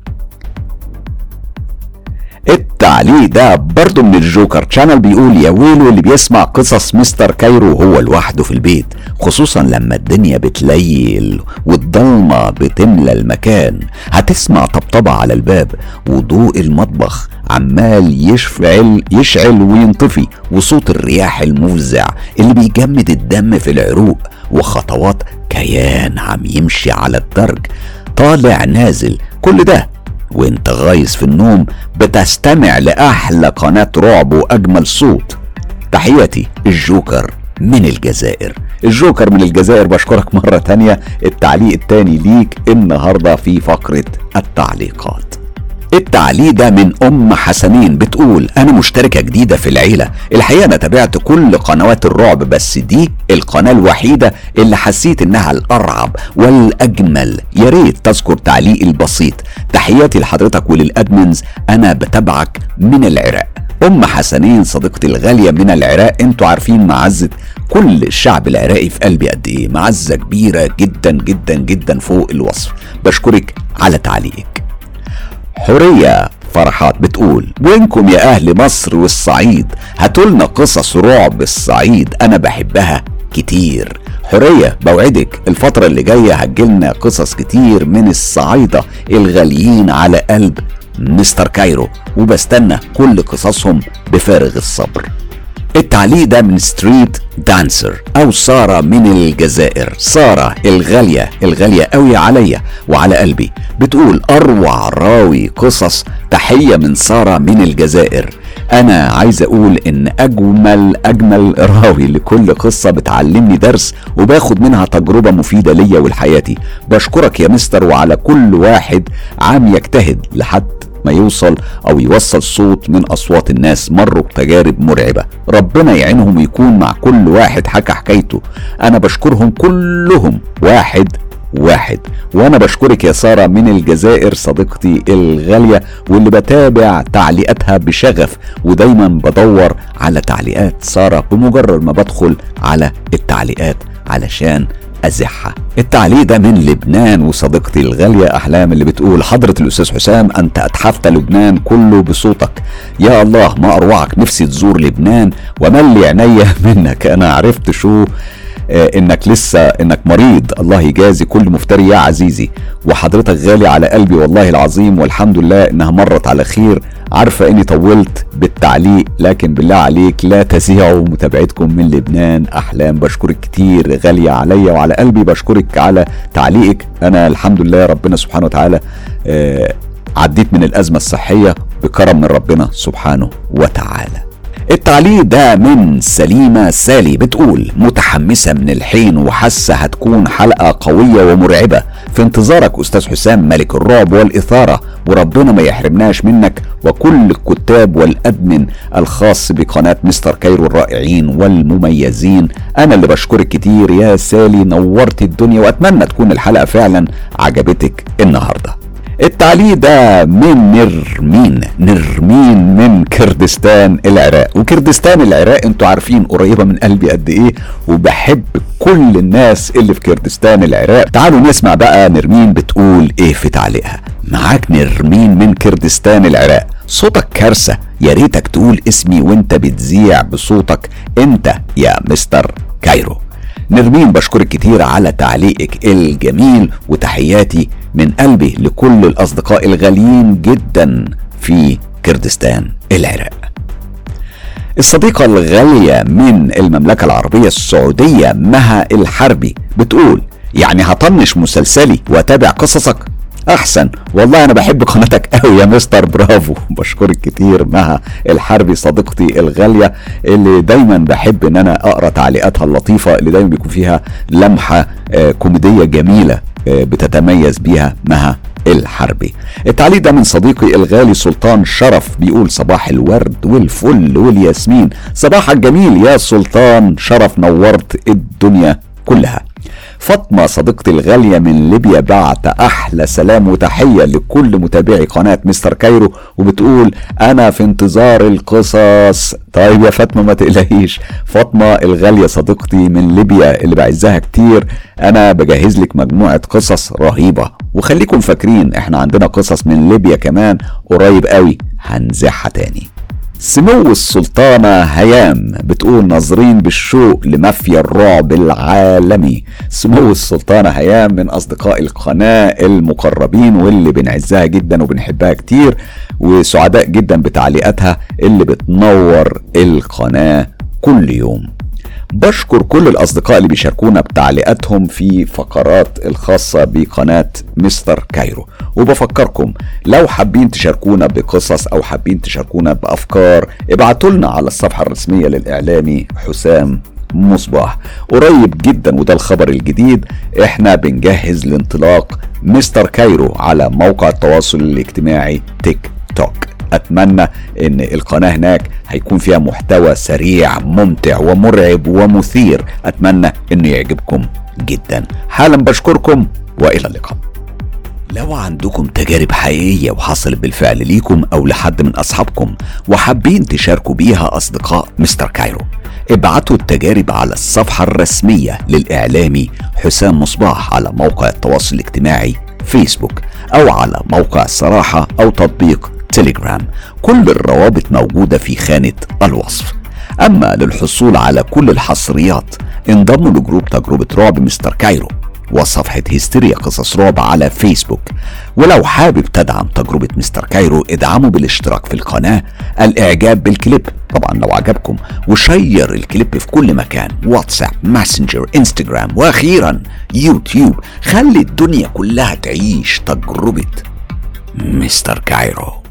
التعليق ده برضه من ال Joker Channel بيقول يا ويلو اللي بيسمع قصص Mister Cairo هو لوحده في البيت خصوصا لما الدنيا بتليل والضلمة بتملى المكان. هتسمع طبطبة على الباب وضوء المطبخ عمال يشفعل يشعل وينطفي وصوت الرياح المفزع اللي بيجمد الدم في العروق وخطوات كيان عم يمشي على الدرج. طالع نازل كل ده وانت غايز في النوم بتستمع لأحلى قناة رعب وأجمل صوت. تحياتي الجوكر من الجزائر. الجوكر من الجزائر بشكرك مرة تانية. التعليق التاني ليك النهاردة في فقرة التعليقات. التعليق ده من أم حسنين بتقول أنا مشتركة جديدة في العيلة. الحقيقة أنا تابعت كل قنوات الرعب بس دي القناة الوحيدة اللي حسيت إنها الأرعب والأجمل. يا ريت تذكر تعليقي البسيط. تحياتي لحضرتك وللأدمنز. أنا بتابعك من العراق. أم حسنين صديقتي الغالية من العراق. أنتوا عارفين معزة كل الشعب العراقي في قلبي قد إيه؟ معزة كبيرة جدا جدا جدا فوق الوصف. بشكرك على تعليقك. حورية فرحات بتقول وينكم يا أهل مصر والصعيد؟ هاتولنا قصص رعب الصعيد أنا بحبها كتير. حرية بوعدك الفترة اللي جاية هتجيلنا قصص كتير من الصعايدة الغاليين على قلب Mister Cairo وبستنى كل قصصهم بفارغ الصبر. التعليق ده من Street Dancer أو سارة من الجزائر. سارة الغالية الغالية قوي عليا وعلى قلبي. بتقول أروع راوي قصص. تحية من سارة من الجزائر. أنا عايز أقول إن أجمل أجمل راوي لكل قصة بتعلمني درس وباخد منها تجربة مفيدة ليا ولحياتي. بشكرك يا مستر وعلى كل واحد عام يجتهد لحد ما يوصل أو يوصل صوت من أصوات الناس مروا بتجارب مرعبة. ربنا يعينهم ويكون مع كل واحد حكى حكايته. أنا بشكرهم كلهم. واحد واحد. وأنا بشكرك يا سارة من الجزائر صديقتي الغالية واللي بتابع تعليقاتها بشغف. ودايما بدور على تعليقات. سارة بمجرد ما بدخل على التعليقات علشان أزحة التعليق ده من لبنان وصديقتي الغالية أحلام اللي بتقول حضرة الأستاذ حسام أنت أتحفت لبنان كله بصوتك. يا الله ما أروعك نفسي تزور لبنان وملي عينيا منك. أنا عرفت شو آه، إنك لسه إنك مريض. الله يجازي كل مفتري يا عزيزي. وحضرتك غالي على قلبي والله العظيم والحمد لله إنها مرت على خير. عارفة إني طولت بالتعليق لكن بالله عليك لا تزيعوا متابعتكم من لبنان أحلام. بشكرك كتير غالية عليا وعلى قلبي. بشكرك على تعليقك. أنا الحمد لله ربنا سبحانه وتعالى آه عديت من الأزمة الصحية بكرم من ربنا سبحانه وتعالى. التعليق ده من سليمة سالي بتقول متحمسة من الحين وحاسة هتكون حلقة قوية ومرعبة. في انتظارك أستاذ حسام ملك الرعب والإثارة وربنا ما يحرمناش منك وكل الكتاب والأدمن الخاص بقناة مستر كايرو الرائعين والمميزين. أنا اللي بشكرك كتير يا سالي نورت الدنيا وأتمنى تكون الحلقة فعلا عجبتك النهارده. التعليق ده من نرمين. نرمين من كردستان العراق. وكردستان العراق أنتوا عارفين قريبة من قلبي قد إيه وبحب كل الناس اللي في كردستان العراق. تعالوا نسمع بقى نرمين بتقول إيه في تعليقها. معاك نرمين من كردستان العراق. صوتك كارثة. يا ريتك تقول اسمي وانت بتذيع بصوتك انت يا مستر كايرو. نرمين بشكرك كتير على تعليقك الجميل وتحياتي من قلبي لكل الأصدقاء الغاليين جدا في كردستان العراق. الصديقة الغالية من المملكة العربية السعودية مها الحربي بتقول يعني هطنش مسلسلي واتابع قصصك؟ أحسن والله أنا بحب قناتك قوي يا مستر برافو. بشكرك كتير مها الحربي صديقتي الغالية اللي دايما بحب إن أنا أقرأ تعليقاتها اللطيفة اللي دايما بيكون فيها لمحة آه كوميدية جميلة. بتتميز بيها مها الحربي. التعليق ده من صديقي الغالي سلطان شرف بيقول صباح الورد والفل والياسمين. صباحك جميل يا سلطان شرف نورت الدنيا كلها. فاطمة صديقتي الغالية من ليبيا بعت أحلى سلام وتحية لكل متابعي قناة مستر كايرو وبتقول أنا في انتظار القصص. طيب يا فاطمة ما تقلقيش. فاطمة الغالية صديقتي من ليبيا اللي بعزها كتير أنا بجهز لك مجموعة قصص رهيبة. وخليكم فاكرين إحنا عندنا قصص من ليبيا كمان قريب قوي هنزعها تاني. سمو السلطانة هيام بتقول ناظرين بالشوق لمافيا الرعب العالمي. سمو السلطانة هيام من أصدقاء القناة المقربين واللي بنعزها جدا وبنحبها كتير وسعداء جدا بتعليقاتها اللي بتنور القناة كل يوم. بشكر كل الأصدقاء اللي بيشاركونا بتعليقاتهم في فقرات الخاصة بقناة Mister Cairo. وبفكركم لو حابين تشاركونا بقصص أو حابين تشاركونا بأفكار ابعتوا لنا على الصفحة الرسمية للإعلامي حسام مصباح. قريب جدا وده الخبر الجديد إحنا بنجهز لانطلاق Mister Cairo على موقع التواصل الاجتماعي تيك توك. أتمنى إن القناة هناك هيكون فيها محتوى سريع ممتع ومرعب ومثير. أتمنى إنه يعجبكم جدا. حالا بشكركم وإلى اللقاء. لو عندكم تجارب حقيقية وحصلت بالفعل ليكم أو لحد من أصحابكم وحابين تشاركوا بيها أصدقاء مستر كايرو ابعتوا التجارب على الصفحة الرسمية للإعلامي حسام مصباح على موقع التواصل الاجتماعي فيسبوك أو على موقع الصراحة أو تطبيق تليجرام. كل الروابط موجودة في خانة الوصف. أما للحصول على كل الحصريات انضموا ل group تجربة رعب Mister Cairo وصفحة هستيريا قصص رعب على فيسبوك. ولو حابب تدعم تجربة Mister Cairo ادعموا بالاشتراك في القناة. الإعجاب بالكليب طبعا لو عجبكم. و share الكليب في كل مكان واتساب ماسنجر إنستجرام وأخيرا يوتيوب. خلي الدنيا كلها تعيش تجربة مستر كايرو.